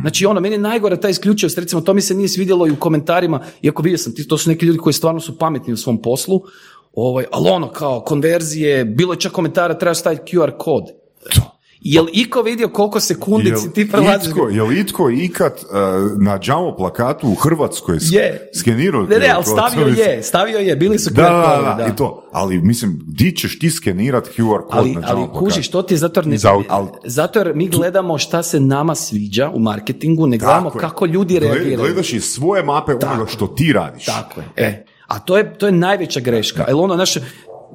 Znači ono, meni je najgore ta isključivost, recimo to mi se nije svidjelo i u komentarima, iako vidio sam, ti- to su neki ljudi koji stvarno su pametni u svom poslu, ovaj, ali ono kao konverzije, bilo je čak komentara, treba staviti QR kod. Jel iko vidio koliko sekundi Jel si ti prelaziš? itko, jel itko ikad uh, na džamo plakatu u Hrvatskoj sk- Je. skenirao Ne, ne, ali stavio je, stavio je, bili su Da, da, kodovi, da, i to. Ali mislim, di ćeš ti skenirat QR kod Ali, na ali džamo kužiš, to ti je zato jer, ne, Za aut- al- zato jer mi gledamo šta se nama sviđa u marketingu, ne gledamo je. kako ljudi reagiraju. Gledaš iz svoje mape onoga što ti radiš. Tako je. E, a to je, to je najveća greška. Jer ono, znaš,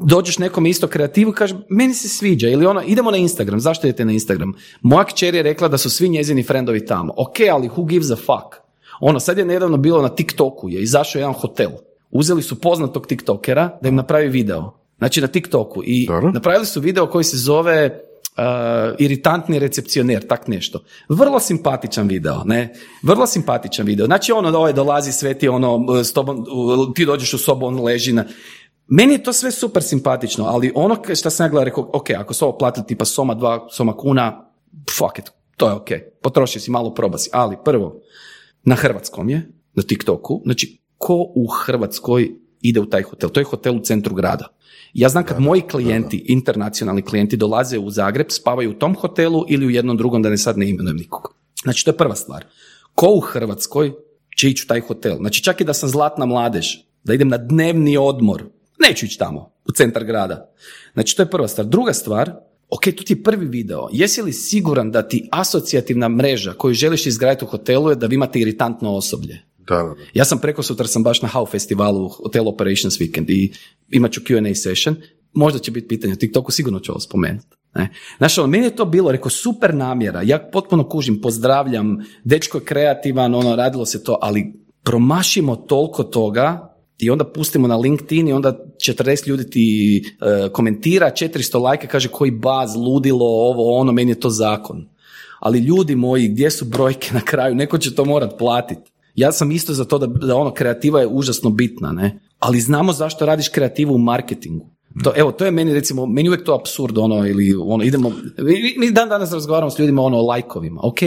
dođeš nekom isto kreativu i kaže, meni se sviđa. Ili ono, idemo na Instagram. Zašto idete na Instagram? Moja kćer je rekla da su svi njezini frendovi tamo. Ok, ali who gives a fuck? Ono, sad je nedavno bilo na TikToku, je izašao jedan hotel. Uzeli su poznatog TikTokera da im napravi video. Znači na TikToku. I Dobro. napravili su video koji se zove uh, iritantni recepcioner, tak nešto. Vrlo simpatičan video, ne? Vrlo simpatičan video. Znači ono, ovaj dolazi sve ti ono, s tobom, ti dođeš u sobu, on leži na... Meni je to sve super simpatično, ali ono što sam ja gledao, rekao, ok, ako se ovo plati tipa soma, dva soma kuna, fuck it, to je ok. Potroši si malo, proba si. Ali prvo, na hrvatskom je, na TikToku, znači ko u Hrvatskoj ide u taj hotel? To je hotel u centru grada. Ja znam kad moji klijenti, internacionalni klijenti dolaze u Zagreb, spavaju u tom hotelu ili u jednom drugom, da ne sad ne imenujem nikog. Znači to je prva stvar. Ko u Hrvatskoj će ići u taj hotel? Znači čak i da sam zlatna mladež, da idem na dnevni odmor, neću ići tamo, u centar grada. Znači to je prva stvar. Druga stvar, ok, tu ti je prvi video. Jesi li siguran da ti asocijativna mreža koju želiš izgraditi u hotelu je da vi imate iritantno osoblje? Da, da, da. Ja sam preko sutra sam baš na HAU festivalu Hotel Operations Weekend i imat ću Q&A session. Možda će biti pitanje o TikToku, sigurno ću ovo spomenuti. Ne? Znaš, ono, meni je to bilo, rekao, super namjera, ja potpuno kužim, pozdravljam, dečko je kreativan, ono, radilo se to, ali promašimo toliko toga i onda pustimo na LinkedIn i onda 40 ljudi ti e, komentira, 400 lajka, kaže koji baz, ludilo, ovo, ono, meni je to zakon. Ali ljudi moji, gdje su brojke na kraju? Neko će to morat platiti. Ja sam isto za to da, da ono kreativa je užasno bitna, ne? Ali znamo zašto radiš kreativu u marketingu. To, evo, to je meni recimo, meni je uvijek to absurd, ono, ili ono, idemo, mi, mi dan danas razgovaramo s ljudima ono, o lajkovima, ok.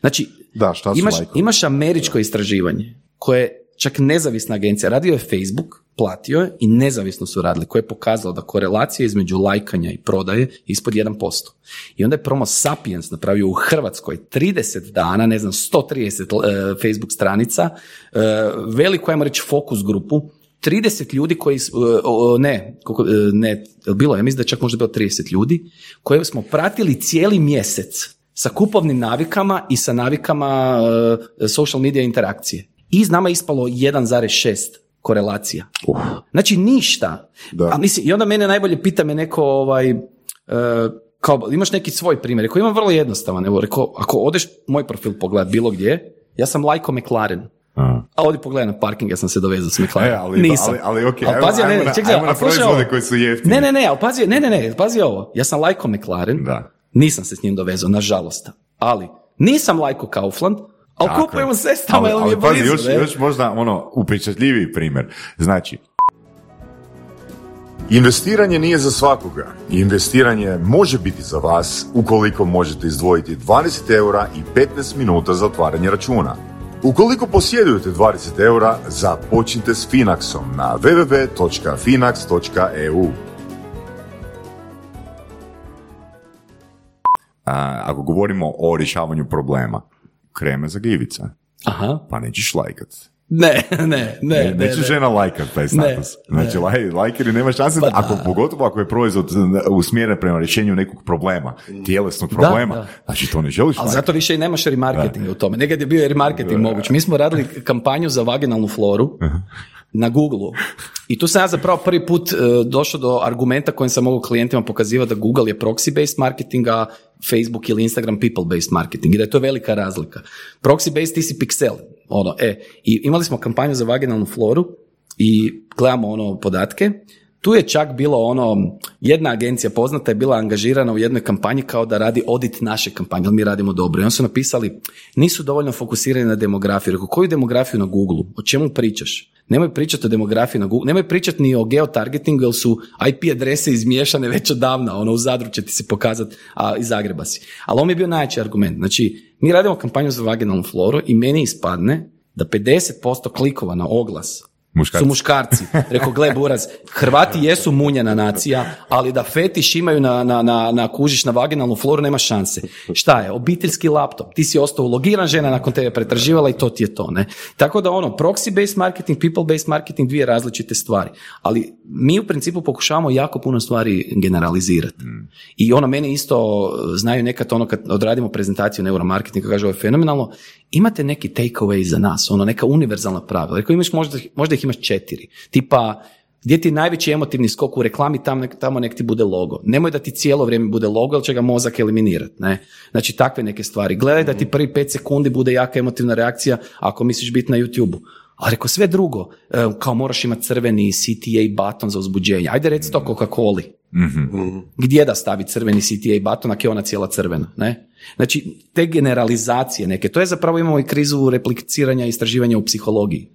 Znači, Da, šta su imaš, lajkovi? imaš američko istraživanje koje je čak nezavisna agencija, radio je Facebook, platio je i nezavisno su radili, koje je pokazalo da korelacija između lajkanja i prodaje je ispod 1%. I onda je Promo Sapiens napravio u Hrvatskoj 30 dana, ne znam, 130 e, Facebook stranica, e, veliku, ajmo reći, fokus grupu, 30 ljudi koji, e, ne, ne, bilo, ja mislim da je čak možda bilo 30 ljudi, koje smo pratili cijeli mjesec sa kupovnim navikama i sa navikama social media interakcije. I nama je ispalo 1,6 korelacija. Znači ništa. Da. A mislim, I onda mene najbolje pita me neko ovaj, e, kao, imaš neki svoj primjer? Rekao, imam vrlo jednostavan. Evo, rekao, ako odeš moj profil pogledat bilo gdje, ja sam lajko McLaren. A. A ovdje pogledaj na parking, ja sam se dovezao s McLaren. E, ali, Nisam. ali, ali ok, Ali pazi, ne, ne, čekaj, ajmo a na slušaj ovo. koji su jeftini. Ne, ne, ne, ali pazi, ne, ne, ne, pazi ovo. Ja sam lajko McLaren, Da. nisam se s njim dovezao, nažalost. Ali, nisam lajko Kaufland, ali Tako kupujem je. u sestama, Ali- je ali pazi, blizu, još, ne? još možda ono upečatljiviji primjer. Znači, Investiranje nije za svakoga. Investiranje može biti za vas ukoliko možete izdvojiti 20 eura i 15 minuta za otvaranje računa. Ukoliko posjedujete 20 eura, započnite s Finaxom na www.finax.eu. ako govorimo o rješavanju problema, kreme za gljivica, Aha. pa nećeš lajkat. Ne, ne, ne, ne. Neće ne. žena lajkat taj status. znači, ne. laj, lajkeri nema šanse, Pa da, ako, da. pogotovo ako je proizvod usmjeren prema rješenju nekog problema, tjelesnog problema, da. znači to ne želiš Ali zato više i nemaš remarketinga u tome. Nekad je bio remarketing moguć. Mi smo radili kampanju za vaginalnu floru na Google i tu sam ja zapravo prvi put e, došao do argumenta kojim sam mogu klijentima pokazivati da Google je proxy-based marketing, a Facebook ili Instagram people-based marketing i da je to velika razlika. Proxy-based ti si pixel. Ono, e, I imali smo kampanju za vaginalnu floru i gledamo ono podatke. Tu je čak bilo ono, jedna agencija poznata je bila angažirana u jednoj kampanji kao da radi audit naše kampanje, ali mi radimo dobro. I oni su napisali, nisu dovoljno fokusirani na demografiju. Rekao, koju demografiju na Google? O čemu pričaš? Nemoj pričati o demografiji na Google, nemoj pričati ni o geotargetingu jer su IP adrese izmiješane već odavna, ono u Zadru će ti se pokazati, a iz Zagreba si. Ali on mi je bio najjači argument. Znači, mi radimo kampanju za vaginalnu floru i meni ispadne da 50% klikova na oglas Muškarci. su muškarci. Rekao, gle buraz, Hrvati jesu munjena nacija, ali da fetiš imaju na, na, na, na kužiš na vaginalnu floru, nema šanse. Šta je? Obiteljski laptop. Ti si ostao ulogiran, žena nakon tebe pretraživala i to ti je to. Ne? Tako da ono, proxy-based marketing, people-based marketing, dvije različite stvari. Ali mi u principu pokušavamo jako puno stvari generalizirati. I ono, mene isto znaju nekad ono kad odradimo prezentaciju neuromarketinga, kaže ovo je fenomenalno, imate neki take away za nas, ono neka univerzalna pravila. Rekao imaš možda, možda ih imaš četiri. Tipa, gdje ti je najveći emotivni skok u reklami, tamo nek, tamo nek ti bude logo. Nemoj da ti cijelo vrijeme bude logo, jer će ga mozak eliminirati. Ne? Znači, takve neke stvari. Gledaj da ti prvi pet sekundi bude jaka emotivna reakcija ako misliš biti na YouTube-u. Ali reko sve drugo, e, kao moraš imati crveni CTA button za uzbuđenje. Ajde reci to Coca-Coli. Gdje da stavi crveni CTA button ako je ona cijela crvena, ne? Znači, te generalizacije neke, to je zapravo imamo i krizu repliciranja i istraživanja u psihologiji.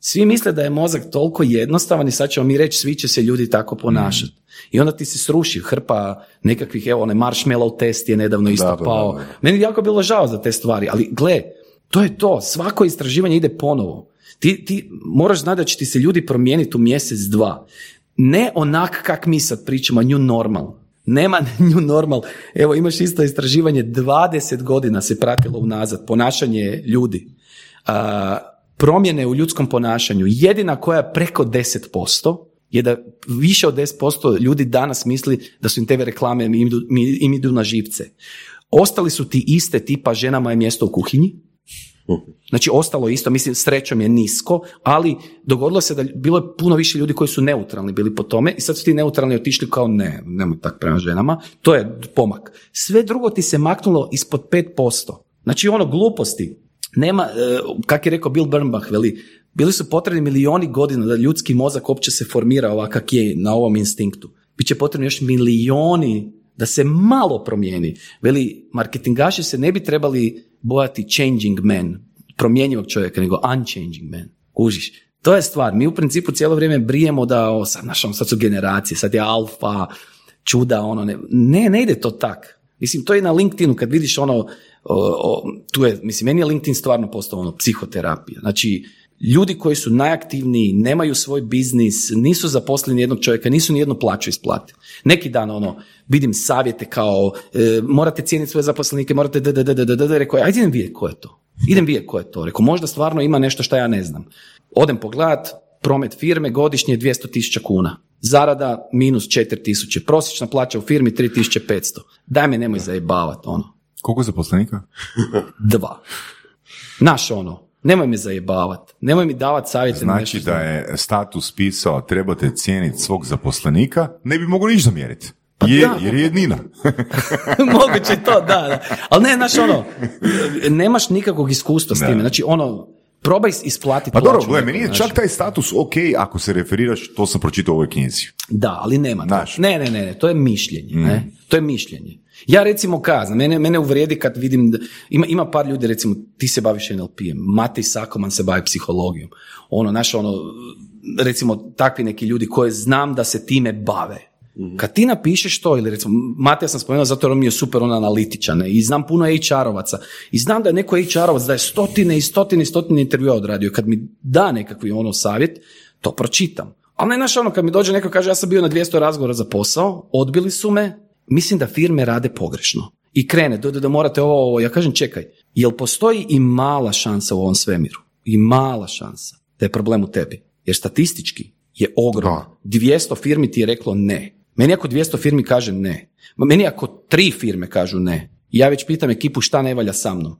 Svi misle da je mozak toliko jednostavan i sad ćemo mi reći svi će se ljudi tako ponašati. I onda ti se sruši hrpa nekakvih, evo, onaj marshmallow test je nedavno isto da, pao. da, da. Meni je jako bilo žao za te stvari, ali gle, to je to, svako istraživanje ide ponovo. Ti, ti moraš znati da će ti se ljudi promijeniti u mjesec, dva. Ne onak kak mi sad pričamo, new normal. Nema new normal. Evo, imaš isto istraživanje, 20 godina se pratilo unazad, ponašanje ljudi. A, promjene u ljudskom ponašanju, jedina koja je preko 10%, je da više od 10% ljudi danas misli da su im TV reklame im idu, im idu na živce. Ostali su ti iste tipa ženama je mjesto u kuhinji, Znači, ostalo isto, mislim, srećom je nisko, ali dogodilo se da bilo je puno više ljudi koji su neutralni bili po tome i sad su ti neutralni otišli kao ne, nemoj tak prema ženama. To je pomak. Sve drugo ti se maknulo ispod 5%. Znači, ono, gluposti. Nema, e, kak je rekao Bill Bernbach, veli, bili su potrebni milioni godina da ljudski mozak uopće se formira ovak kak je na ovom instinktu. Biće potrebni još milioni da se malo promijeni. Veli, marketingaši se ne bi trebali bojati changing man, promjenjivog čovjeka, nego unchanging man. Kužiš? To je stvar. Mi u principu cijelo vrijeme brijemo da, o, sad, znaš, ono, sad su generacije, sad je alfa, čuda, ono, ne, ne, ne ide to tak. Mislim, to je na LinkedInu, kad vidiš ono, o, o, tu je, mislim, meni je LinkedIn stvarno postao ono, psihoterapija. Znači, ljudi koji su najaktivniji, nemaju svoj biznis, nisu zaposleni jednog čovjeka, nisu ni jednu plaću isplatili. Neki dan ono, vidim savjete kao e, morate cijeniti svoje zaposlenike, morate da, da, da, da, da, da, rekao, ajde idem vidjeti ko je to. Idem vidjeti ko je to. Rekao, možda stvarno ima nešto što ja ne znam. Odem pogledat, promet firme godišnje 200 tisuća kuna. Zarada minus 4 tisuće. Prosječna plaća u firmi 3500. Daj me nemoj zajebavat, ono. Koliko zaposlenika? Dva. Naš ono, nemoj me zajebavat. Nemoj mi davat savjete. na Znači nešto da je status pisao trebate cijeniti svog zaposlenika, ne bi mogao ništa zamjeriti. Je, da. jer je jednina. Moguće to, da, da. Ali ne, znaš ono, nemaš nikakvog iskustva s time. Znači ono, probaj isplatiti Pa dobro, gledaj, meni je čak taj status ok ako se referiraš, to sam pročitao u ovoj knjizi. Da, ali nema. Znaš. Ne, ne, ne, ne, to je mišljenje. Ne? To je mišljenje. Ja recimo kazam, mene, mene uvrijedi kad vidim, da, ima, ima par ljudi recimo, ti se baviš NLP-em, Matej Sakoman se bavi psihologijom. Ono, znaš, ono, recimo takvi neki ljudi koje znam da se time bave. Kad ti napišeš to, ili recimo, Mateja sam spomenuo zato jer on mi je super on analitičan i znam puno HR-ovaca i znam da je neko HR-ovac da je stotine i stotine i stotine intervjua odradio. Kad mi da nekakvi ono savjet, to pročitam. Ali ne, znaš, ono, kad mi dođe neko kaže ja sam bio na 200 razgovora za posao, odbili su me, mislim da firme rade pogrešno. I krene, da, da, morate ovo, ovo, ja kažem čekaj, jel postoji i mala šansa u ovom svemiru? I mala šansa da je problem u tebi. Jer statistički je ogromno. 200 firmi ti je reklo ne. Meni ako 200 firmi kaže ne, meni ako tri firme kažu ne, ja već pitam ekipu šta ne valja sa mnom.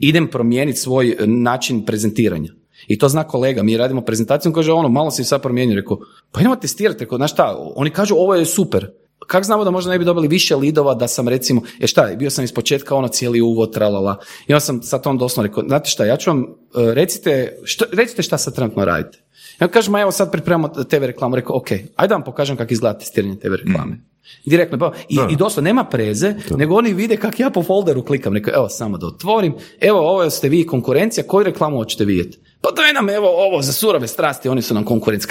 Idem promijeniti svoj e, način prezentiranja. I to zna kolega, mi radimo prezentaciju, on kaže ono, malo si sad promijenio, rekao, pa idemo testirati, rekao, znaš šta, oni kažu ovo je super. Kako znamo da možda ne bi dobili više lidova da sam recimo, e šta, bio sam iz početka ono cijeli uvod, tralala. I onda sam sad on doslovno rekao, znate šta, ja ću vam, e, recite, što, recite šta sad trenutno radite. Ja kažem, ma evo sad pripremamo TV reklamu, rekao, ok, ajde da vam pokažem kako izgleda testiranje TV reklame. Direktno, pa, i, i doslovno nema preze, nego oni vide kako ja po folderu klikam, rekao, evo samo da otvorim, evo ovo ste vi konkurencija, koju reklamu hoćete vidjeti? pa daj nam evo ovo za surove strasti, oni su nam konkurenci.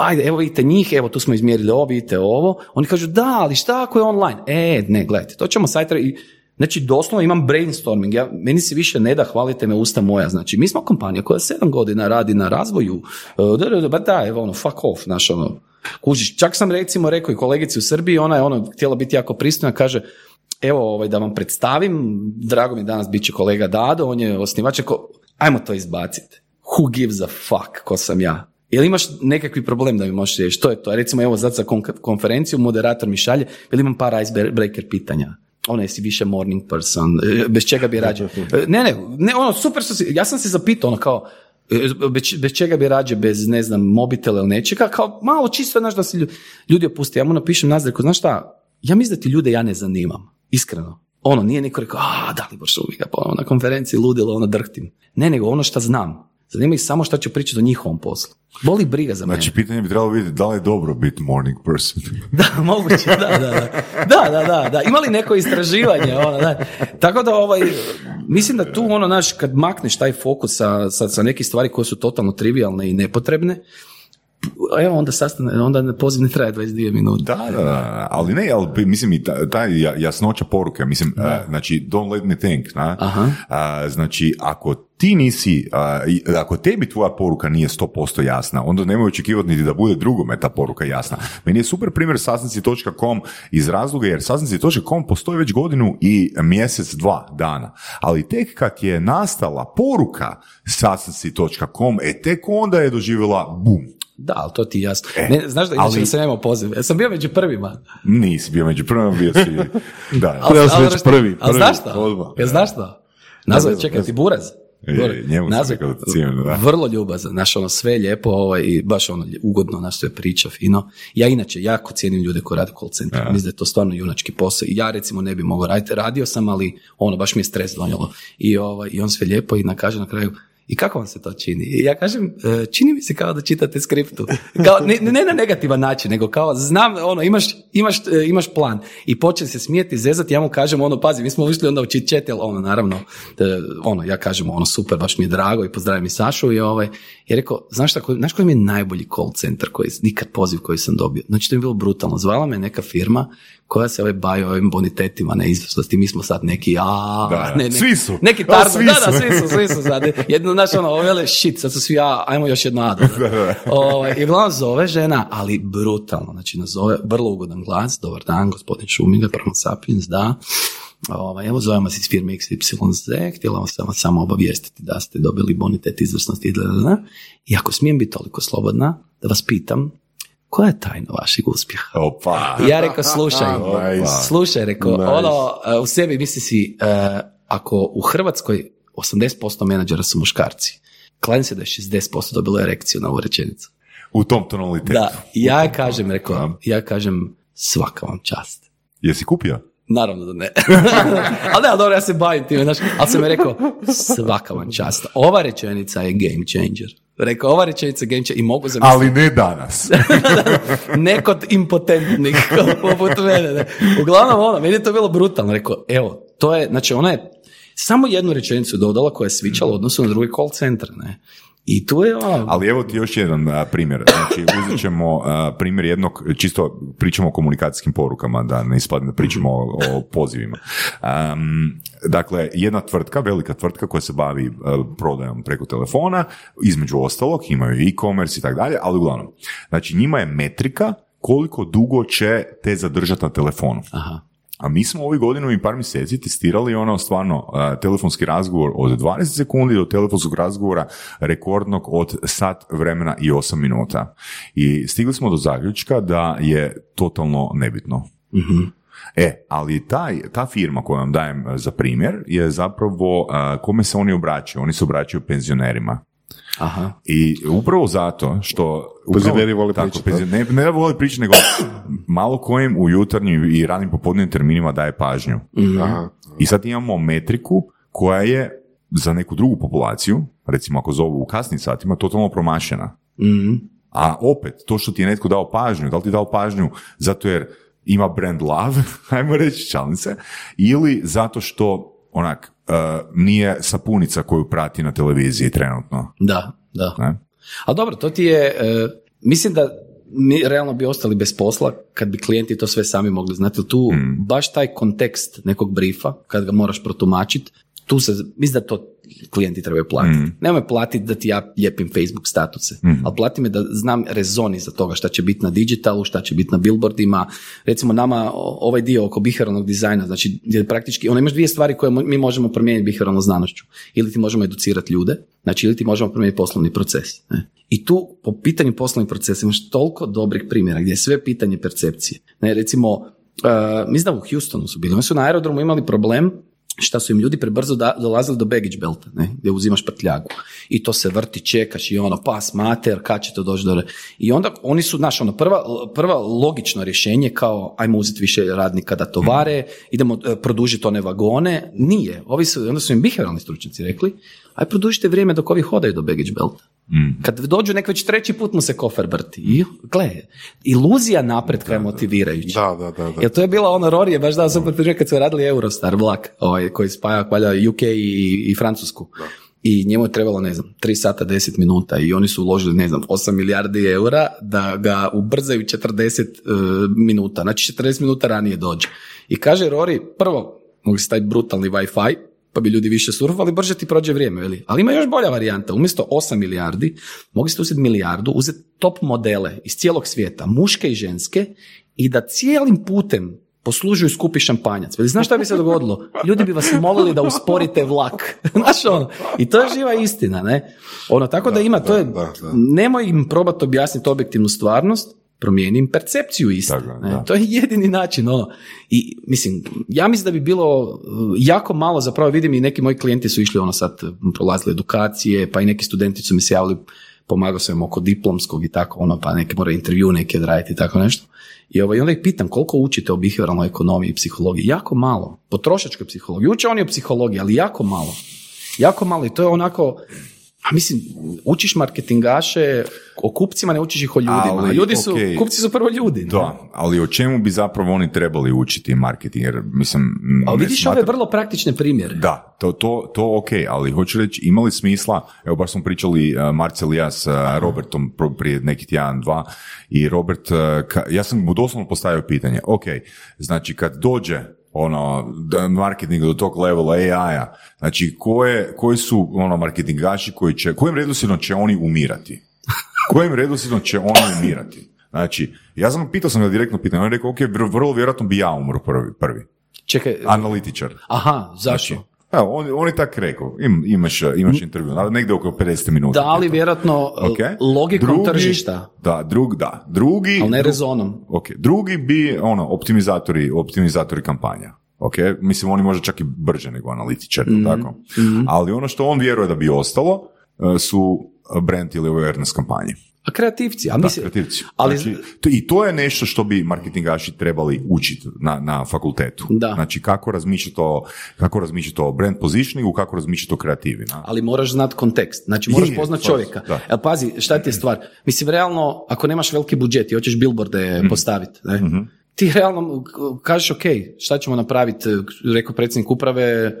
Ajde, evo vidite njih, evo tu smo izmjerili ovo, vidite ovo. Oni kažu da, ali šta ako je online? E, ne, gledajte, to ćemo sajt i Znači, doslovno imam brainstorming, ja, meni se više ne da hvalite me usta moja, znači, mi smo kompanija koja sedam godina radi na razvoju, da, da, da, evo ono, fuck off, naš ono, kužiš, čak sam recimo rekao i kolegici u Srbiji, ona je ono, htjela biti jako pristojna, kaže, evo ovaj, da vam predstavim, drago mi danas bit će kolega Dado, on je osnivač, ko, ajmo to izbaciti. Who gives a fuck, ko sam ja? Jel imaš nekakvi problem da mi možeš reći? Što je to? Recimo, evo, sad za konferenciju moderator mi šalje, jel imam par icebreaker pitanja? ono jesi više morning person, e, bez čega bi rađe. E, ne, ne, ne, ono super što si, ja sam se zapitao ono kao, e, bez, čega bi rađe, bez ne znam, mobitela ili nečega, kao malo čisto, znaš da se ljudi, ljudi opuste. Ja mu napišem nazreku, znaš šta, ja mislim da ti ljude ja ne zanimam, iskreno. Ono, nije niko rekao, a, da li boš uvijek, pa ono, na konferenciji ludilo, ono, drhtim. Ne, nego ono što znam. Zanima ih samo što će pričati o njihovom poslu. Boli briga za mene. Znači, pitanje bi trebalo biti da li je dobro biti morning person. da, moguće, da, da, da. Da, da, da, da. Ima li neko istraživanje? Ono, da. Tako da, ovaj, mislim da tu, ono, naš, kad makneš taj fokus sa, sa, sa nekih stvari koje su totalno trivialne i nepotrebne, evo onda sastane, onda poziv ne traje 22 minute. Da, da, da, ali ne, ali mislim i ta, ta jasnoća poruke, mislim, znači, don't let me think, na? Aha. znači, ako ti nisi, ako tebi tvoja poruka nije 100% jasna, onda nemoj očekivati niti da bude drugome ta poruka jasna. Meni je super primjer sasnici.com iz razloga jer sasnici.com postoji već godinu i mjesec, dva dana. Ali tek kad je nastala poruka sasnici.com, e tek onda je doživjela bum da, ali to ti jasno. E, ne, znaš da inače ali... sam imao poziv. Ja sam bio među prvima. Nisi bio među prvima, bio si... da, ali, ali, već prvi. Ali znaš šta? Ja znaš šta? Nazvaj, čekaj, ti Buraz. Je, njemu Nazvaj, da. Vrlo ljubazan, znaš, ono sve lijepo ovaj, i baš ono ugodno, naš je priča, fino. Ja inače jako cijenim ljude koji rade call center, mislim da je to stvarno junački posao. Ja recimo ne bi mogao raditi, radio sam, ali ono, baš mi je stres donijelo. I, ovaj, i on sve lijepo i na kaže na kraju, i kako vam se to čini? I ja kažem, e, čini mi se kao da čitate skriptu. Kao, ne, ne na negativan način, nego kao znam, ono, imaš, imaš, e, imaš plan. I počne se smijeti, zezati, ja mu kažem, ono, pazi, mi smo ušli onda u chit ono, naravno, e, ono, ja kažem, ono, super, baš mi je drago i pozdravim i Sašu i ovaj, i rekao, znaš šta, znaš koji mi je najbolji call center koji, nikad poziv koji sam dobio? Znači, to je bilo brutalno. Zvala me neka firma koja se ovaj bavi ovim bonitetima neizvrsnosti, mi smo sad neki, a, da, ne, ne, svi su. Neki tarno, da, da, svi su, svi su sad. Jedno, znaš, ono, ovele, shit, sad su svi, a, ajmo još jedno ado. Ovaj, I uglavnom zove žena, ali brutalno, znači nazove, vrlo ugodan glas, dobar dan, gospodin Šumiga, Promo Sapiens, da, Ovaj, evo zovemo vas iz firme XYZ, htjela sam vas samo obavijestiti da ste dobili bonitet izvrsnosti i ako smijem biti toliko slobodna, da vas pitam, koja je tajna vašeg uspjeha? Opa. Ja rekao, slušaj, slušaj, rekao, ono, u sebi misli si, uh, ako u Hrvatskoj 80% menadžera su muškarci, kladim se da je 60% dobilo erekciju na ovu rečenicu. U tom tonalitetu. Da, ja kažem, rekao, ja kažem, svaka vam čast. Jesi kupio? Naravno da ne. ali ne, ali dobro, ja se bavim time, znaš, ali sam mi rekao, svaka vam čast. Ova rečenica je game changer. Rekao, ova rečenica game changer i mogu zamisliti. Ali ne danas. Nekod impotentnih, poput mene. Ne. Uglavnom, ono, meni je to bilo brutalno. Rekao, evo, to je, znači, ona je samo jednu rečenicu dodala koja je svičala odnosu na drugi call centar. Ne. I tu je ono... Ali evo ti još jedan primjer. Znači, uzet ćemo primjer jednog, čisto pričamo o komunikacijskim porukama, da ne ispadne da pričamo o, pozivima. dakle, jedna tvrtka, velika tvrtka koja se bavi prodajom preko telefona, između ostalog, imaju e-commerce i tako dalje, ali uglavnom, znači njima je metrika koliko dugo će te zadržati na telefonu. Aha. A mi smo ovih godinu i par mjeseci testirali ono stvarno telefonski razgovor od 20 sekundi do telefonskog razgovora rekordnog od sat vremena i 8 minuta. I stigli smo do zaključka da je totalno nebitno. mm E, ali taj, ta firma koju vam dajem za primjer je zapravo, kome se oni obraćaju? Oni se obraćaju penzionerima. Aha. I upravo zato što... Penzioneri vole pričati. Ne, ne da vole pričati, nego malo kojim u jutarnjim i ranim popodnevnim terminima daje pažnju. Mhm. Aha. I sad imamo metriku koja je za neku drugu populaciju, recimo ako zovu u kasnim satima, totalno promašena. mm A opet, to što ti je netko dao pažnju, da li ti je dao pažnju zato jer ima brand love, ajmo reći čalnice, ili zato što onak, uh, nije sapunica koju prati na televiziji trenutno. Da, da. Ne? Ali dobro, to ti je, e, mislim da mi realno bi ostali bez posla kad bi klijenti to sve sami mogli znati. Jer Tu baš taj kontekst nekog brifa, kad ga moraš protumačiti, tu se, mislim da to klijenti trebaju platiti. Nemoj platiti da ti ja lijepim Facebook statuse, ali plati me da znam rezoni za toga šta će biti na digitalu, šta će biti na billboardima. Recimo nama ovaj dio oko biheralnog dizajna, znači gdje praktički, ono imaš dvije stvari koje mi možemo promijeniti biheralnom znanošću. Ili ti možemo educirati ljude, znači ili ti možemo promijeniti poslovni proces. Ne? I tu po pitanju poslovnih procesa imaš toliko dobrih primjera gdje je sve pitanje percepcije. Ne, recimo, uh, mislim da u Houstonu su bili, oni su na aerodromu imali problem šta su im ljudi prebrzo da, dolazili do baggage belta, ne, gdje uzimaš prtljagu. I to se vrti, čekaš i ono, pas, mater, kad će to doći do... I onda oni su, znaš, ono, prva, prva logično rješenje kao, ajmo uzeti više radnika da tovare, idemo e, produžiti one vagone. Nije. Ovi su, onda su im biheralni stručnjaci rekli, aj produžite vrijeme dok ovi hodaju do baggage belta. Kad dođu, nek već treći put mu se kofer vrti. I, gle, iluzija napretka je motivirajuća. Da, da, da. da. Jer to je bila ono, Rory je baš dao super primjer kad su radili Eurostar vlak, ovaj, koji spaja valjda UK i, i Francusku. I njemu je trebalo, ne znam, 3 sata 10 minuta i oni su uložili, ne znam, 8 milijardi eura da ga ubrzaju 40 e, minuta. Znači 40 minuta ranije dođe. I kaže Rory, prvo, mogu se taj brutalni Wi-Fi, pa bi ljudi više surfali, brže ti prođe vrijeme, veli. Ali ima još bolja varijanta. Umjesto 8 milijardi, mogli ste uzeti milijardu, uzeti top modele iz cijelog svijeta, muške i ženske, i da cijelim putem poslužuju skupi šampanjac. Veli, znaš šta bi se dogodilo? Ljudi bi vas molili da usporite vlak. znaš ono? I to je živa istina, ne? Ono, tako da, ima, to je, da, da. nemoj im probati objasniti objektivnu stvarnost, promijeni im percepciju istine. Tako da. To je jedini način, ono. I, mislim, ja mislim da bi bilo uh, jako malo, zapravo vidim i neki moji klijenti su išli, ono, sad prolazili edukacije, pa i neki studenti su mi se javili, pomagao sam im oko diplomskog i tako, ono, pa neke mora intervju neki odraditi i tako nešto. I ovaj, onda ih pitam koliko učite o behavioralnoj ekonomiji i psihologiji. Jako malo. Potrošačkoj psihologiji. Uče oni o psihologiji, ali jako malo. Jako malo i to je onako, a mislim, učiš marketingaše, o kupcima ne učiš ih o ljudima. Ali, ljudi su, okej. kupci su prvo ljudi. Da, ali o čemu bi zapravo oni trebali učiti marketing? Jer, mislim, Ali vidiš smatram- ove vrlo praktične primjere. Da, to, to, to ok, ali hoću reći, imali smisla, evo baš smo pričali uh, Marcel i ja s uh, Robertom prije neki tjedan, dva, i Robert, uh, ka- ja sam mu doslovno postavio pitanje, ok, znači kad dođe ono, marketing do tog levela AI-a, znači koje, koji su ono marketingaši koji će, kojim redoslijedom će oni umirati? Kojim redoslijedom će oni umirati? Znači, ja sam pitao sam ga direktno pitanje, on je rekao, ok, vr- vrlo vjerojatno bi ja umro prvi, prvi. Čekaj, analitičar. aha, zašto? Znači, evo, on, on je tak rekao, Im, imaš, imaš intervju, negdje oko 50 minuta. da, ali vjerojatno Ok. logikom Drugi- tržišta, Da, drug, da. Drugi, ali ne rezonom. ok, drugi bi, ono, optimizatori, optimizatori kampanja. Ok, mislim, oni možda čak i brže nego analitičari, Mhm. tako? Ali ono što on vjeruje da bi ostalo e, su brand ili awareness kampanje. A kreativci, a Da, mislim, kreativci. ali Znači, to- I to je nešto što bi marketingaši trebali učiti na, na fakultetu. Da. Znači kako razmišljati o, kako razmišljati o brand positioningu, kako razmišljati o kreativi. Na. ali moraš znat kontekst. Znači moraš Je, je, poznat slažem čovjeka. da. Pazi, šta ti je stvar? Mislim, realno, ako nemaš veliki budžet i hoćeš billboarde Mhm. postaviti, ne? ti realno kažeš, ok, šta ćemo napraviti? Rekao predsjednik uprave,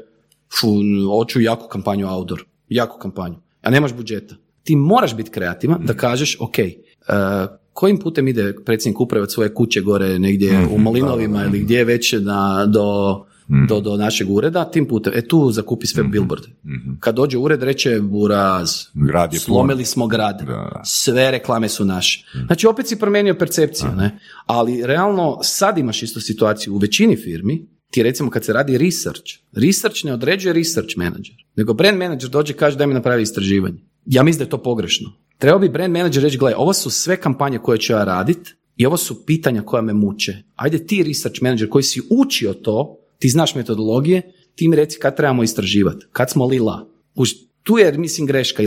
fu, hoću jaku kampanju outdoor. Jaku kampanju. A nemaš budžeta. Ti moraš biti kreativan da kažeš, ok, uh, kojim putem ide predsjednik uprave od svoje kuće gore negdje u Malinovima ili gdje već na, do, do, do našeg ureda, tim putem, e tu zakupi sve billboarde. Kad dođe u ured reće buraz, Grad je slomili smo grad, Da. sve reklame su naše. Znači opet si promijenio percepciju, ne? Ali realno sad imaš istu situaciju u većini firmi, ti recimo kad se radi research, research ne određuje research manager, nego brand manager dođe i kaže daj mi napravi istraživanje. Ja mislim da je to pogrešno. Trebao bi brand manager reći, gle, ovo su sve kampanje koje ću ja radit i ovo su pitanja koja me muče. Ajde ti research manager koji si učio to, ti znaš metodologije, ti mi reci kad trebamo istraživati, kad smo lila. Kuž, tu je, mislim, greška.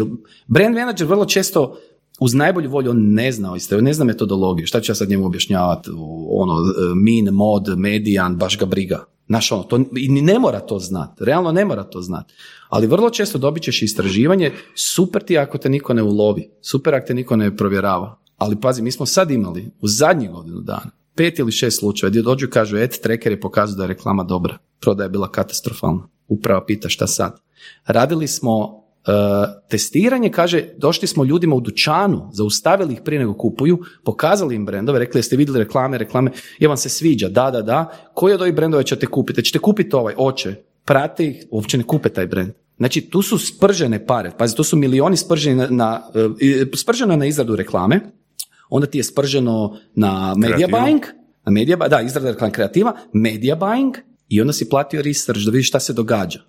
Brand manager vrlo često uz najbolju volju on ne zna, isto, ne zna metodologiju. Šta ću ja sad njemu objašnjavati? Ono, min, mod, medijan, baš ga briga. Znaš, ono, to, i ne mora to znati. Realno ne mora to znati. Ali vrlo često dobit ćeš istraživanje, super ti ako te niko ne ulovi, super ako te niko ne provjerava. Ali pazi, mi smo sad imali u zadnjih godinu dana pet ili šest slučajeva gdje dođu i kažu, et, tracker je pokazao da je reklama dobra, prodaja je bila katastrofalna. uprava pita šta sad. Radili smo testiranje, kaže, došli smo ljudima u dućanu, zaustavili ih prije nego kupuju, pokazali im brendove, rekli jeste vidjeli reklame, reklame, je vam se sviđa, da, da, da, koji od ovih brendova ćete kupiti? Ćete kupiti ovaj, oče, prate ih, uopće ne kupe taj brend. Znači, tu su spržene pare, pazi, tu su milioni sprženi na, na, e, sprženo na izradu reklame, onda ti je sprženo na media Kreativu. buying, na media, da, izrada reklame kreativa, media buying i onda si platio research da vidiš šta se događa.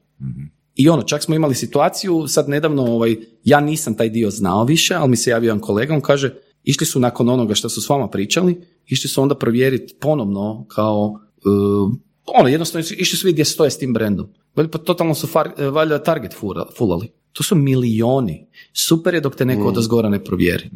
I ono, čak smo imali situaciju, sad nedavno, ovaj, ja nisam taj dio znao više, ali mi se javio jedan kolega, on kaže, išli su nakon onoga što su s vama pričali, išli su onda provjeriti ponovno kao, uh, ono, jednostavno išli su vidjeti gdje stoje s tim brendom. Valjda, pa totalno su far, eh, valjda target fura- fulali. To su milioni. Super je dok te neko od ne provjeri.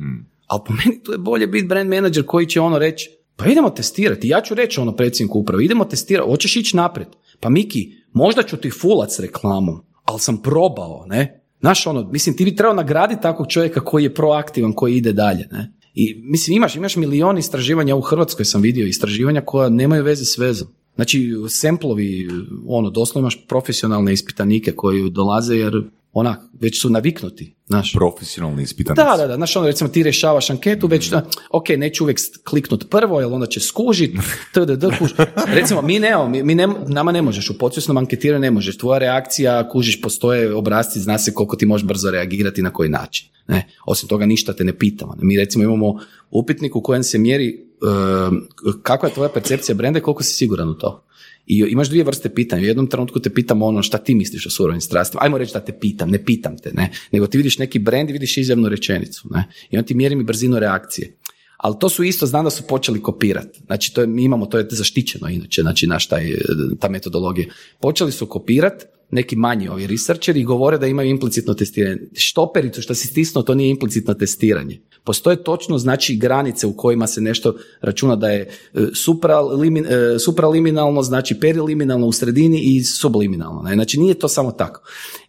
Ali po meni tu je bolje biti brand manager koji će ono reći, pa idemo testirati. Ja ću reći ono predsjedniku uprave, idemo testirati, hoćeš ići naprijed. Pa Miki, možda ću ti fulat s reklamom, ali sam probao, ne? Znaš, ono, mislim, ti bi trebao nagraditi takvog čovjeka koji je proaktivan, koji ide dalje, ne? I mislim, imaš, imaš milion istraživanja, u Hrvatskoj sam vidio istraživanja koja nemaju veze s vezom. Znači, semplovi, ono, doslovno imaš profesionalne ispitanike koji dolaze jer, onak, već su naviknuti, znaš. Profesionalni ispitanici. Da, da, da, znaš ono, recimo ti rješavaš anketu, već, da, ok, neću uvijek kliknut prvo, jer onda će skužit, tdd, kuž. Recimo, mi nemamo, mi, mi ne, nama ne možeš, u podsvjesnom anketiranju ne možeš, tvoja reakcija, kužiš, postoje obrazci, zna se koliko ti možeš brzo reagirati na koji način. Ne? Osim toga, ništa te ne pitamo. Ne? Mi recimo imamo upitnik u kojem se mjeri e, kakva je tvoja percepcija brenda i koliko si siguran u to. I imaš dvije vrste pitanja. U jednom trenutku te pitam ono šta ti misliš o surovim strastima. Ajmo reći da te pitam, ne pitam te, ne. Nego ti vidiš neki brend i vidiš izjavnu rečenicu, ne. I on ti mjeri mi brzinu reakcije. Ali to su isto, znam da su počeli kopirati. Znači, to je, mi imamo, to je zaštićeno inače, znači naš taj, ta metodologija. Počeli su kopirati neki manji ovi researcheri govore da imaju implicitno testiranje. Štopericu što si stisnuo, to nije implicitno testiranje. Postoje točno znači granice u kojima se nešto računa da je e, supralimin, e, supraliminalno, znači periliminalno u sredini i subliminalno. Ne? Znači nije to samo tako.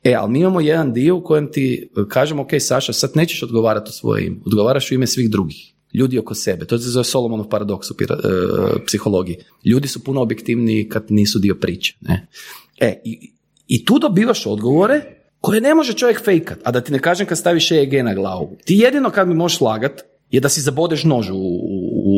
E, ali mi imamo jedan dio u kojem ti e, kažemo, ok, Saša, sad nećeš odgovarati u svoje ime, odgovaraš u ime svih drugih ljudi oko sebe. To se zove Solomonov paradoks u pira- psihologiji. Ljudi su puno objektivniji kad nisu dio priče. Ne? E, i tu dobivaš odgovore koje ne može čovjek fejkat. A da ti ne kažem kad staviš EEG na glavu. Ti jedino kad mi možeš lagat je da si zabodeš nož u, u,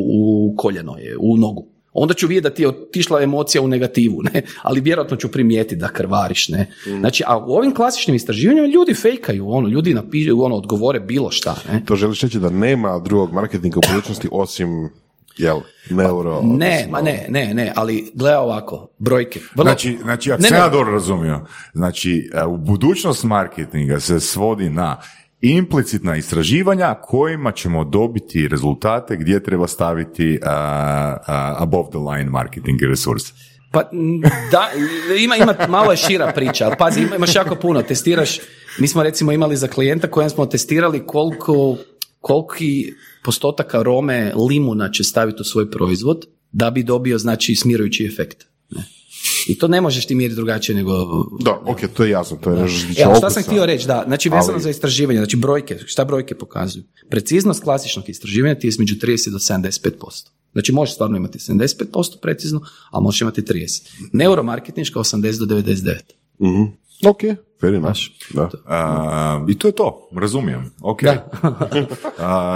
u koljeno, je, u nogu. Onda ću vidjeti da ti je otišla emocija u negativu, ne? ali vjerojatno ću primijetiti da krvariš. Ne? Znači, a u ovim klasičnim istraživanjima ljudi fejkaju, ono, ljudi napišu, ono, odgovore bilo šta. Ne? To želiš reći da nema drugog marketinga u budućnosti osim jel, neuro... Ne, odnosno- ma ne, ne, ne, ali gleda ovako, brojke. Vrlo- Znači, znači ako Ne, sam ne. ja dobro razumio, znači e, u budućnost marketinga se svodi na implicitna istraživanja kojima ćemo dobiti rezultate gdje treba staviti uh, uh, above the line marketing resurse. Pa da, ima, ima, malo je šira priča, ali pazi, ima- imaš jako puno, testiraš, mi smo recimo imali za klijenta kojem smo testirali koliko, koliki postotak arome limuna će staviti u svoj proizvod da bi dobio, znači, smirujući efekt. Ne? I to ne možeš ti mjeriti drugačije nego... Da, ok, to je jasno, to je nešto se tiče Evo, šta sam htio reći, da, znači vezano Ali- za istraživanje, znači brojke, šta brojke pokazuju? Preciznost klasičnog istraživanja ti je između 30 do 75%. Znači možeš stvarno imati 75% precizno, a možeš imati 30. Neuromarketinška 80 do 99. Mhm. Ok, fair enough. Da. Uh, I to je to, razumijem. Ok. Da.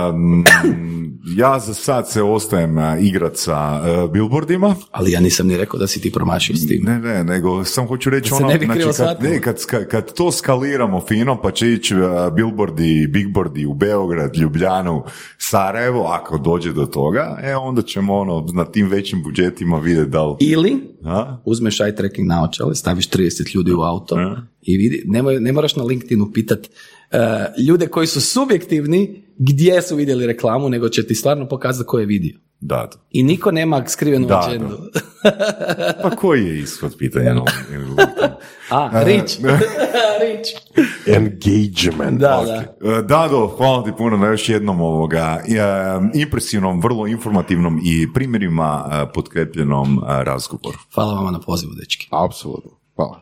Um, ja za sad se ostajem uh, igrat sa uh, billboardima. Ali ja nisam ni rekao da si ti promašio s tim. Ne, ne, nego sam hoću reći ono, ne znači, kad, ne, kad, kad, to skaliramo fino, pa će ići uh, billboardi, bigboardi u Beograd, Ljubljanu, Sarajevo, ako dođe do toga, e, onda ćemo ono, na tim većim budžetima vidjeti da li... Ili A? uzmeš eye tracking naočale, staviš 30 ljudi u auto E. i vidi, nemoj, ne moraš na LinkedInu pitat e, ljude koji su subjektivni gdje su vidjeli reklamu, nego će ti stvarno pokazati ko je vidio. Da, da. I niko nema skrivenu Da, agendu. Pa koji je ishod pitanja? LinkedInu? A, Rich. Rich. Engagement. Da, Ok. da. E, Dado, hvala ti puno na još jednom ovoga e, impresivnom, vrlo informativnom i primjerima e, potkrepljenom e, razgovoru. Hvala vama na pozivu, dečki. Apsolutno. Hvala.